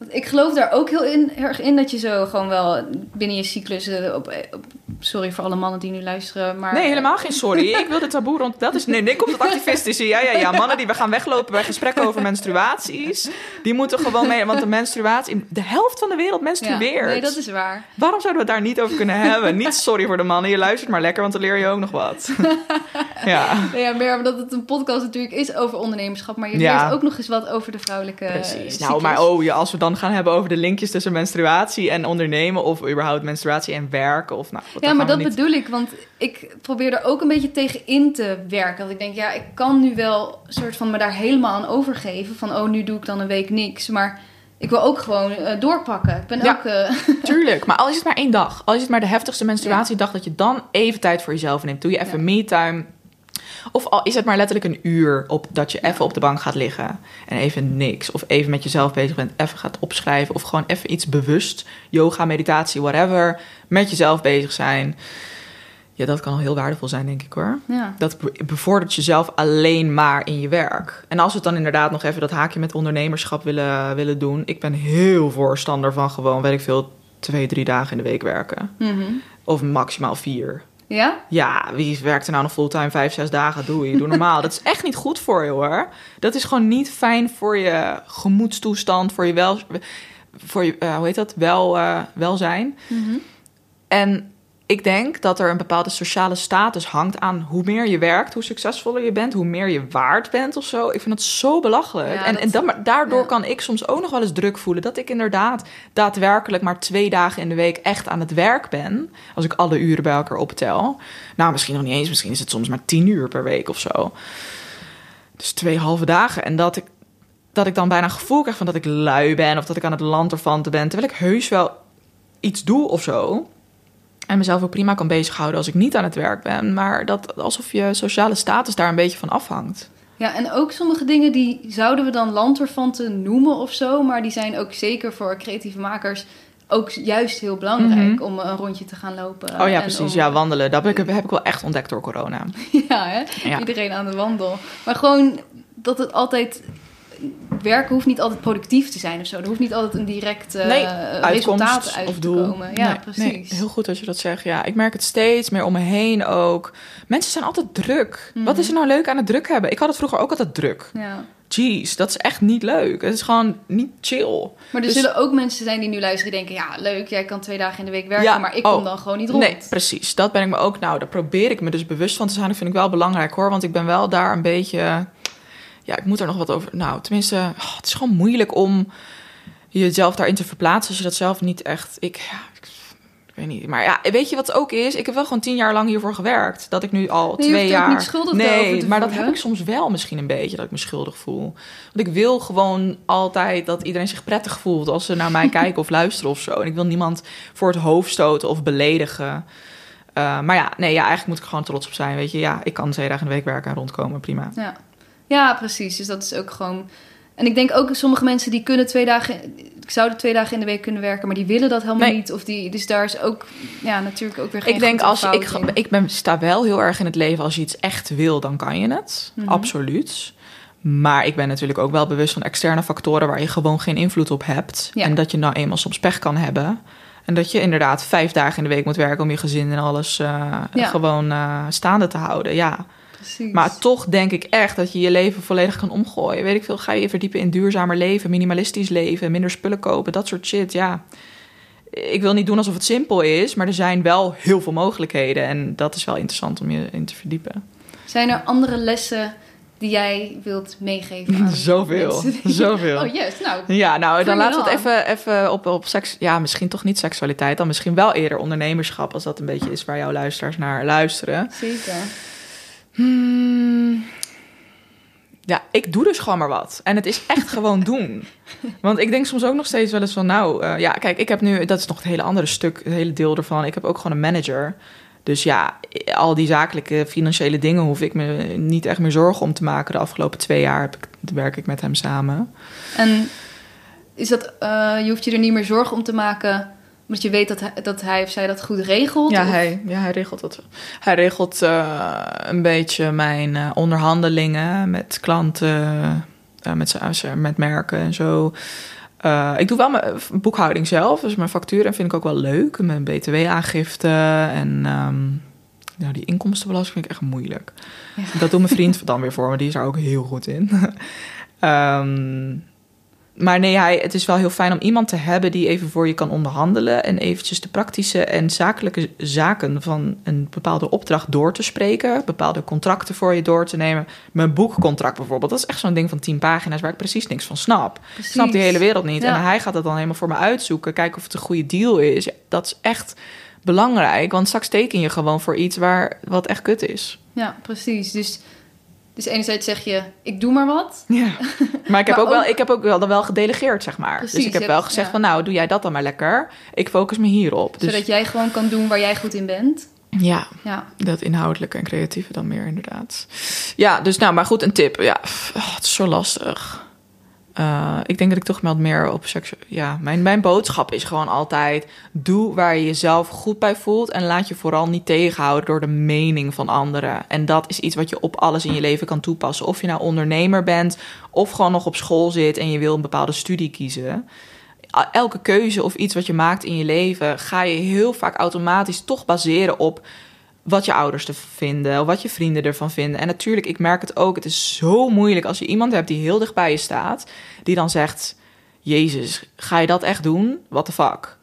want Ik geloof daar ook heel in, erg in dat je zo gewoon wel binnen je cyclus... op, op- sorry voor alle mannen die nu luisteren, maar... Nee, helemaal geen sorry. Ik wil de taboe rond. Dat is. Nee, nee, komt het activistische. Ja, ja, ja. Mannen die we gaan weglopen bij gesprekken over menstruaties. Die moeten gewoon mee. Want de menstruatie. De helft van de wereld Ja, menstrueert. nee, dat is waar. Waarom zouden we het daar niet over kunnen hebben? Niet sorry voor de mannen. Je luistert maar lekker, want dan leer je ook nog wat. ja. Nee, ja, meer omdat het een podcast natuurlijk is over ondernemerschap, maar je Ja. leert ook nog eens wat over de vrouwelijke Precies. cyclus. Nou, maar oh, ja, als we dan gaan hebben over de linkjes tussen menstruatie en ondernemen, of überhaupt menstruatie en werken, of nou, Ja, maar dat niet... bedoel ik, want ik probeer er ook een beetje tegen in te werken. Dat ik denk, ja, ik kan nu wel soort van me daar helemaal aan overgeven. Van, oh, nu doe ik dan een week niks. Maar ik wil ook gewoon eh, doorpakken. Ik ben Ja. ook... eh, Tuurlijk, maar al is het maar één dag, al is het maar de heftigste menstruatiedag, dat je dan even tijd voor jezelf neemt. Doe je even me-time. Of al is het maar letterlijk een uur op, dat je even op de bank gaat liggen en even niks. Of even met jezelf bezig bent, even gaat opschrijven. Of gewoon even iets bewust, yoga, meditatie, whatever, met jezelf bezig zijn. Ja, dat kan al heel waardevol zijn, denk ik hoor. ja. Dat be- bevordert jezelf alleen maar in je werk. En als we het dan inderdaad nog even dat haakje met ondernemerschap willen, willen doen. Ik ben heel voorstander van gewoon, weet ik veel, twee, drie dagen in de week werken. Mhm. Of maximaal vier. Ja? Ja, wie werkt er nou nog fulltime vijf, zes dagen? Doe je, doe normaal. dat is echt niet goed voor je hoor. Dat is gewoon niet fijn voor je gemoedstoestand, voor je wel, voor je, eh, hoe heet dat, wel, eh, welzijn. Mhm. En ik denk dat er een bepaalde sociale status hangt aan hoe meer je werkt, hoe succesvoller je bent, hoe meer je waard bent of zo. Ik vind dat zo belachelijk. Ja, en dat- en dan, daardoor ja. kan ik soms ook nog wel eens druk voelen dat ik inderdaad daadwerkelijk maar twee dagen in de week echt aan het werk ben. Als ik alle uren bij elkaar optel. Nou, misschien nog niet eens. Misschien is het soms maar tien uur per week of zo. Dus twee halve dagen. En dat ik, dat ik dan bijna een gevoel krijg van dat ik lui ben of dat ik aan het lanterfanten ben. Terwijl ik heus wel iets doe of zo. En mezelf ook prima kan bezighouden als ik niet aan het werk ben. Maar dat alsof je sociale status daar een beetje van afhangt. Ja, en ook sommige dingen die zouden we dan landverfanten noemen of zo. Maar die zijn ook zeker voor creatieve makers ook juist heel belangrijk Mhm. om een rondje te gaan lopen. Oh ja, precies. om- Ja, wandelen. Dat heb ik, heb ik wel echt ontdekt door corona. Ja, hè? Ja. iedereen aan de wandel. Maar gewoon dat het altijd werken hoeft niet altijd productief te zijn of zo. Er hoeft niet altijd een direct eh, Nee, resultaat uit of te doel. komen. Ja, Nee, precies. nee, heel goed dat je dat zegt. Ja, ik merk het steeds meer om me heen ook. Mensen zijn altijd druk. Wat is er nou leuk aan het druk hebben? Ik had het vroeger ook altijd druk. Ja. Jeez, dat is echt niet leuk. Het is gewoon niet chill. Maar er Dus- zullen ook mensen zijn die nu luisteren die denken... ja, leuk, jij kan twee dagen in de week werken... Ja, maar ik oh. kom dan gewoon niet rond. Nee, precies. Dat ben ik me ook. Nou, daar probeer ik me dus bewust van te zijn. Dat vind ik wel belangrijk hoor. Want ik ben wel daar een beetje. Ja, ik moet er nog wat over. Nou, tenminste, oh, het is gewoon moeilijk om jezelf daarin te verplaatsen. Als je dat zelf niet echt. Ik, ja, ik, weet niet. Maar ja, weet je wat het ook is? Ik heb wel gewoon tien jaar lang hiervoor gewerkt. Dat ik nu al Nee, twee jaar. niet schuldig nee, maar dat heb ik soms wel misschien een beetje. Dat ik me schuldig voel. Want ik wil gewoon altijd dat iedereen zich prettig voelt als ze naar mij kijken of luisteren of zo. En ik wil niemand voor het hoofd stoten of beledigen. Uh, maar ja, nee, ja, eigenlijk moet ik gewoon trots op zijn. Weet je, ja, ik kan twee dagen in de week werken en rondkomen, prima. Ja. Ja, precies. Dus dat is ook gewoon... En ik denk ook sommige mensen die kunnen twee dagen... Ik zouden twee dagen in de week kunnen werken, maar die willen dat helemaal Nee. niet. Of die, dus daar is ook, ja, natuurlijk ook weer geen Ik denk als je, ik, in. ik ben, sta wel heel erg in het leven als je iets echt wil, dan kan je het. Mhm. Absoluut. Maar ik ben natuurlijk ook wel bewust van externe factoren waar je gewoon geen invloed op hebt. Ja. En dat je nou eenmaal soms pech kan hebben. En dat je inderdaad vijf dagen in de week moet werken om je gezin en alles eh, Ja. gewoon eh, staande te houden. Ja. Precies. Maar toch denk ik echt dat je je leven volledig kan omgooien. Weet ik veel, ga je je verdiepen in duurzamer leven, minimalistisch leven, minder spullen kopen, dat soort shit. Ja, ik wil niet doen alsof het simpel is, maar er zijn wel heel veel mogelijkheden. En dat is wel interessant om je in te verdiepen. Zijn er andere lessen die jij wilt meegeven aan Zoveel, die- zoveel. Oh yes, nou, Ja, nou, dan laten we het even, even op, op seks... Ja, misschien toch niet seksualiteit, dan misschien wel eerder ondernemerschap... als dat een beetje is waar jouw luisteraars naar luisteren. zeker. Hmm. Ja, ik doe dus gewoon maar wat. En het is echt gewoon doen. Want ik denk soms ook nog steeds wel eens van... nou, eh, ja, kijk, ik heb nu... dat is nog het hele andere stuk, het hele deel ervan. Ik heb ook gewoon een manager. Dus ja, al die zakelijke financiële dingen... hoef ik me niet echt meer zorgen om te maken. De afgelopen twee jaar heb ik, werk ik met hem samen. En is dat, eh, je hoeft je er niet meer zorgen om te maken, omdat je weet dat hij, dat hij of zij dat goed regelt? Ja, Of- hij, ja, hij regelt dat. Hij regelt eh, een beetje mijn eh, onderhandelingen met klanten, eh, met, met merken en zo. Ik doe wel mijn boekhouding zelf, dus mijn facturen vind ik ook wel leuk. Mijn btw-aangifte en nou, die inkomstenbelasting vind ik echt moeilijk. Ja. Dat doet mijn vriend dan weer voor me, die is er ook heel goed in. Ehm, maar nee, hij, het is wel heel fijn om iemand te hebben die even voor je kan onderhandelen. En eventjes de praktische en zakelijke zaken van een bepaalde opdracht door te spreken. Bepaalde contracten voor je door te nemen. Mijn boekcontract bijvoorbeeld, dat is echt zo'n ding van tien pagina's waar ik precies niks van snap. Ik snap die hele wereld niet. Ja. En hij gaat het dan helemaal voor me uitzoeken. Kijken of het een goede deal is. Dat is echt belangrijk. Want straks teken je gewoon voor iets waar, wat echt kut is. Ja, precies. Dus, dus enerzijds zeg je, ik doe maar wat. Ja. Maar ik heb Maar ook, wel, ik heb ook wel, dan wel gedelegeerd, zeg maar. Precies, dus ik heb wel hebt- gezegd ja. van, nou, doe jij dat dan maar lekker. Ik focus me hierop. Dus Zodat jij gewoon kan doen waar jij goed in bent. ja, Ja, dat inhoudelijke en creatieve dan meer inderdaad. Ja, dus nou, maar goed, een tip. Ja, oh, het is zo lastig. Eh, ik denk dat ik toch wel meer op seks... Ja, mijn, mijn boodschap is gewoon altijd... doe waar je jezelf goed bij voelt... en laat je vooral niet tegenhouden door de mening van anderen. En dat is iets wat je op alles in je leven kan toepassen. Of je nou ondernemer bent... of gewoon nog op school zit en je wil een bepaalde studie kiezen... Elke keuze of iets wat je maakt in je leven... ga je heel vaak automatisch toch baseren op wat je ouders ervan vinden, of wat je vrienden ervan vinden. En natuurlijk, ik merk het ook, het is zo moeilijk als je iemand hebt die heel dicht bij je staat, die dan zegt: Jezus, ga je dat echt doen? What the fuck?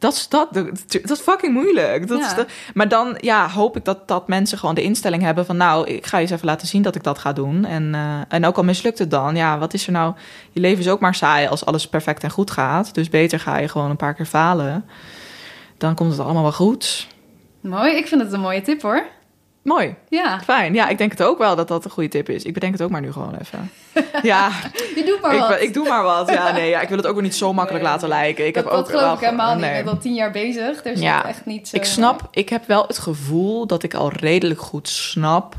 Dat is, dat, dat is fucking moeilijk. Dat is maar dan ja, hoop ik dat, dat mensen gewoon de instelling hebben van... nou, ik ga je eens even laten zien dat ik dat ga doen. En, eh, en ook al mislukt het dan, ja, wat is er nou... Je leven is ook maar saai als alles perfect en goed gaat. Dus beter ga je gewoon een paar keer falen. Dan komt het allemaal wel goed. Mooi. Ik vind het een mooie tip hoor. Mooi. Ja, Fijn. Ja, ik denk het ook wel dat dat een goede tip is. Ik bedenk het ook maar nu gewoon even. Ja, je doet maar ik, wat. ik doe maar wat. Ja, nee, ja, ik wil het ook weer niet zo makkelijk Nee. laten lijken. Ik dat, heb dat ook geloof wel ik helemaal niet. Ik ben al tien jaar bezig. Er is Ja. echt niet zo... Ik snap, ik heb wel het gevoel dat ik al redelijk goed snap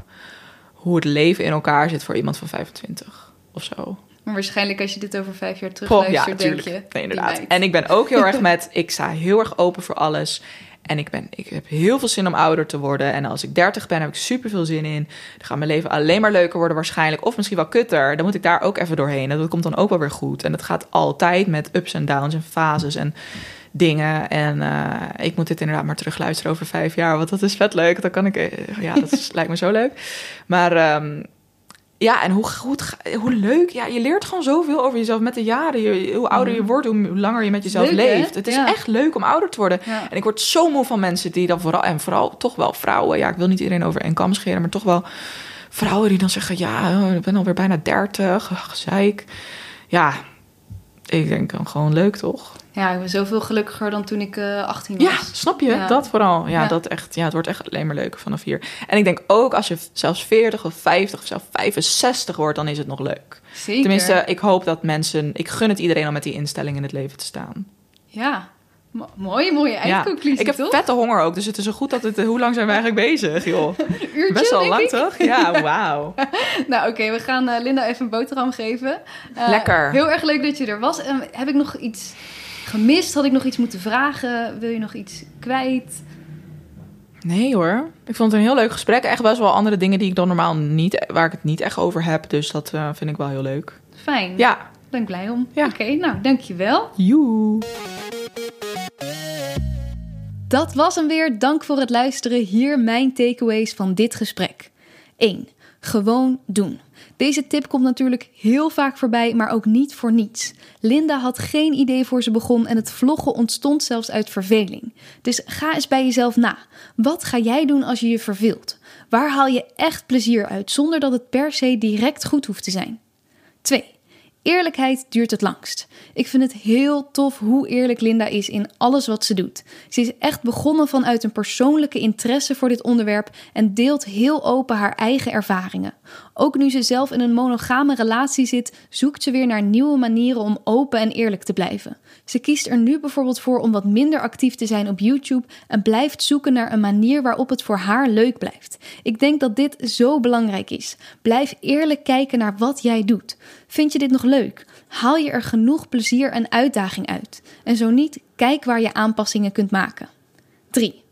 hoe het leven in elkaar zit voor iemand van 25 of zo. Maar waarschijnlijk als je dit over vijf jaar Goh, terugluistert, ja, denk je... Nee, inderdaad. En ik ben ook heel erg met, ik sta heel erg open voor alles. En ik, ben, ik heb heel veel zin om ouder te worden. En als ik 30 ben, heb ik super veel zin in. Dan gaat mijn leven alleen maar leuker worden waarschijnlijk. Of misschien wel kutter. Dan moet ik daar ook even doorheen. En dat komt dan ook wel weer goed. En dat gaat altijd met ups en downs en fases en dingen. En uh, ik moet dit inderdaad maar terugluisteren over vijf jaar. Want dat is vet leuk. Dan kan ik... Uh, ja, dat lijkt me zo leuk. Maar... Um, ja, en hoe goed, hoe leuk. Ja, je leert gewoon zoveel over jezelf met de jaren. Je, hoe ouder je wordt, hoe langer je met jezelf Leuk, leeft. hè? Het is Ja. echt leuk om ouder te worden. Ja. En ik word zo moe van mensen die dan vooral... En vooral toch wel vrouwen. Ja, ik wil niet iedereen over één kam scheren. Maar toch wel vrouwen die dan zeggen... Ja, oh, ik ben alweer bijna dertig. Ach, Gezeik. Ja, ik denk dan gewoon leuk, toch? Ja, ik ben zoveel gelukkiger dan toen ik eh 18 was. Ja, snap je? Ja. Dat vooral. Ja, Ja. Dat echt, ja, het wordt echt alleen maar leuker vanaf hier. En ik denk ook als je zelfs 40 of 50 of zelfs 65 wordt, dan is het nog leuk. Zeker. Tenminste, ik hoop dat mensen... Ik gun het iedereen om met die instelling in het leven te staan. Ja. Mo- mooie, mooie eindconclusie, Ik heb toch? vette honger ook, dus het is zo goed dat het... Hoe lang zijn we eigenlijk bezig, joh? Een uurtje, Best wel lang, ik. toch? Ja, wauw. Nou, oké, we gaan eh, Linda even een boterham geven. Eh, Lekker. Heel erg leuk dat je er was. En heb ik nog iets gemist? Had ik nog iets moeten vragen? Wil je nog iets kwijt? Nee hoor. Ik vond het een heel leuk gesprek. Echt best wel andere dingen die ik dan normaal niet... Waar ik het niet echt over heb. Dus dat eh, vind ik wel heel leuk. Fijn. Ja. Ben ik blij om. Ja. Oké, nou, dankjewel. Joe. Dat was hem weer. Dank voor het luisteren. Hier mijn takeaways van dit gesprek. 1. Gewoon doen. Deze tip komt natuurlijk heel vaak voorbij, maar ook niet voor niets. Linda had geen idee voor ze begon en het vloggen ontstond zelfs uit verveling. Dus ga eens bij jezelf na. Wat ga jij doen als je je verveelt? Waar haal je echt plezier uit zonder dat het per se direct goed hoeft te zijn? 2. Eerlijkheid duurt het langst. Ik vind het heel tof hoe eerlijk Linda is in alles wat ze doet. Ze is echt begonnen vanuit een persoonlijke interesse voor dit onderwerp en deelt heel open haar eigen ervaringen. Ook nu ze zelf in een monogame relatie zit, zoekt ze weer naar nieuwe manieren om open en eerlijk te blijven. Ze kiest er nu bijvoorbeeld voor om wat minder actief te zijn op YouTube en blijft zoeken naar een manier waarop het voor haar leuk blijft. Ik denk dat dit zo belangrijk is. Blijf eerlijk kijken naar wat jij doet. Vind je dit nog leuk? Haal je er genoeg plezier en uitdaging uit? En zo niet, kijk waar je aanpassingen kunt maken. 3.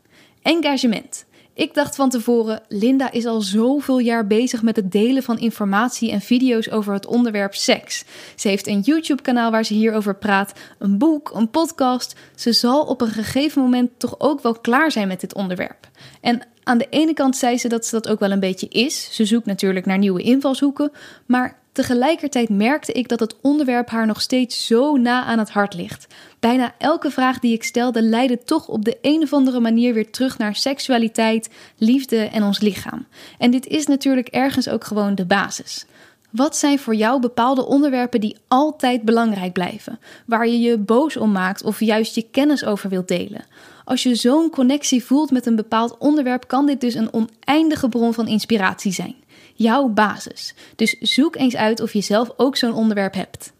Engagement. Ik dacht van tevoren, Linda is al zoveel jaar bezig met het delen van informatie en video's over het onderwerp seks. Ze heeft een YouTube-kanaal waar ze hierover praat, een boek, een podcast. Ze zal op een gegeven moment toch ook wel klaar zijn met dit onderwerp. En aan de ene kant zei ze dat ze dat ook wel een beetje is. Ze zoekt natuurlijk naar nieuwe invalshoeken, maar Tegelijkertijd merkte ik dat het onderwerp haar nog steeds zo na aan het hart ligt. Bijna elke vraag die ik stelde leidde toch op de een of andere manier weer terug naar seksualiteit, liefde en ons lichaam. En dit is natuurlijk ergens ook gewoon de basis. Wat zijn voor jou bepaalde onderwerpen die altijd belangrijk blijven, waar je je boos om maakt of juist je kennis over wilt delen? Als je zo'n connectie voelt met een bepaald onderwerp, kan dit dus een oneindige bron van inspiratie zijn jouw basis. Dus zoek eens uit of je zelf ook zo'n onderwerp hebt.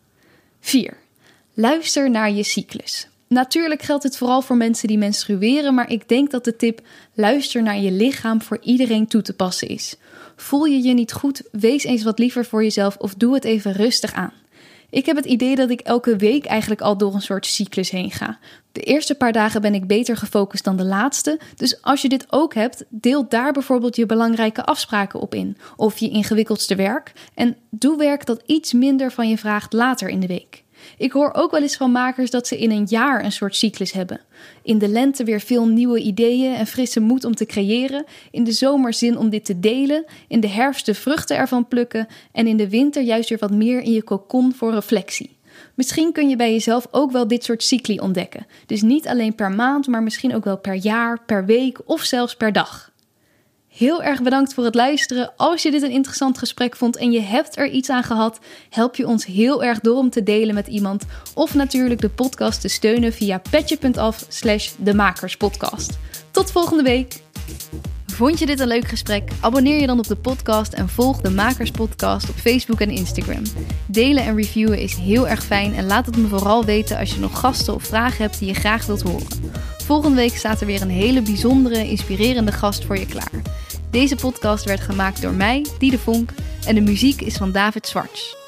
4. Luister naar je cyclus. Natuurlijk geldt dit vooral voor mensen die menstrueren, maar ik denk dat de tip luister naar je lichaam voor iedereen toe te passen is. Voel je je niet goed, wees eens wat liever voor jezelf of doe het even rustig aan. Ik heb het idee dat ik elke week eigenlijk al door een soort cyclus heen ga. De eerste paar dagen ben ik beter gefocust dan de laatste. Dus als je dit ook hebt, deel daar bijvoorbeeld je belangrijke afspraken op in. Of je ingewikkeldste werk. En doe werk dat iets minder van je vraagt later in de week. Ik hoor ook wel eens van makers dat ze in een jaar een soort cyclus hebben. In de lente weer veel nieuwe ideeën en frisse moed om te creëren. In de zomer zin om dit te delen. In de herfst de vruchten ervan plukken. En in de winter juist weer wat meer in je kokon voor reflectie. Misschien kun je bij jezelf ook wel dit soort cycli ontdekken. Dus niet alleen per maand, maar misschien ook wel per jaar, per week of zelfs per dag. Heel erg bedankt voor het luisteren. Als je dit een interessant gesprek vond en je hebt er iets aan gehad, help je ons heel erg door om te delen met iemand. Of natuurlijk de podcast te steunen via petje.af slash. Tot volgende week! Vond je dit een leuk gesprek? Abonneer je dan op de podcast en volg de Makers Podcast op Facebook en Instagram. Delen en reviewen is heel erg fijn en laat het me vooral weten als je nog gasten of vragen hebt die je graag wilt horen. Volgende week staat er weer een hele bijzondere, inspirerende gast voor je klaar. Deze podcast werd gemaakt door mij, Diede Vonk, en de muziek is van David Zwarts.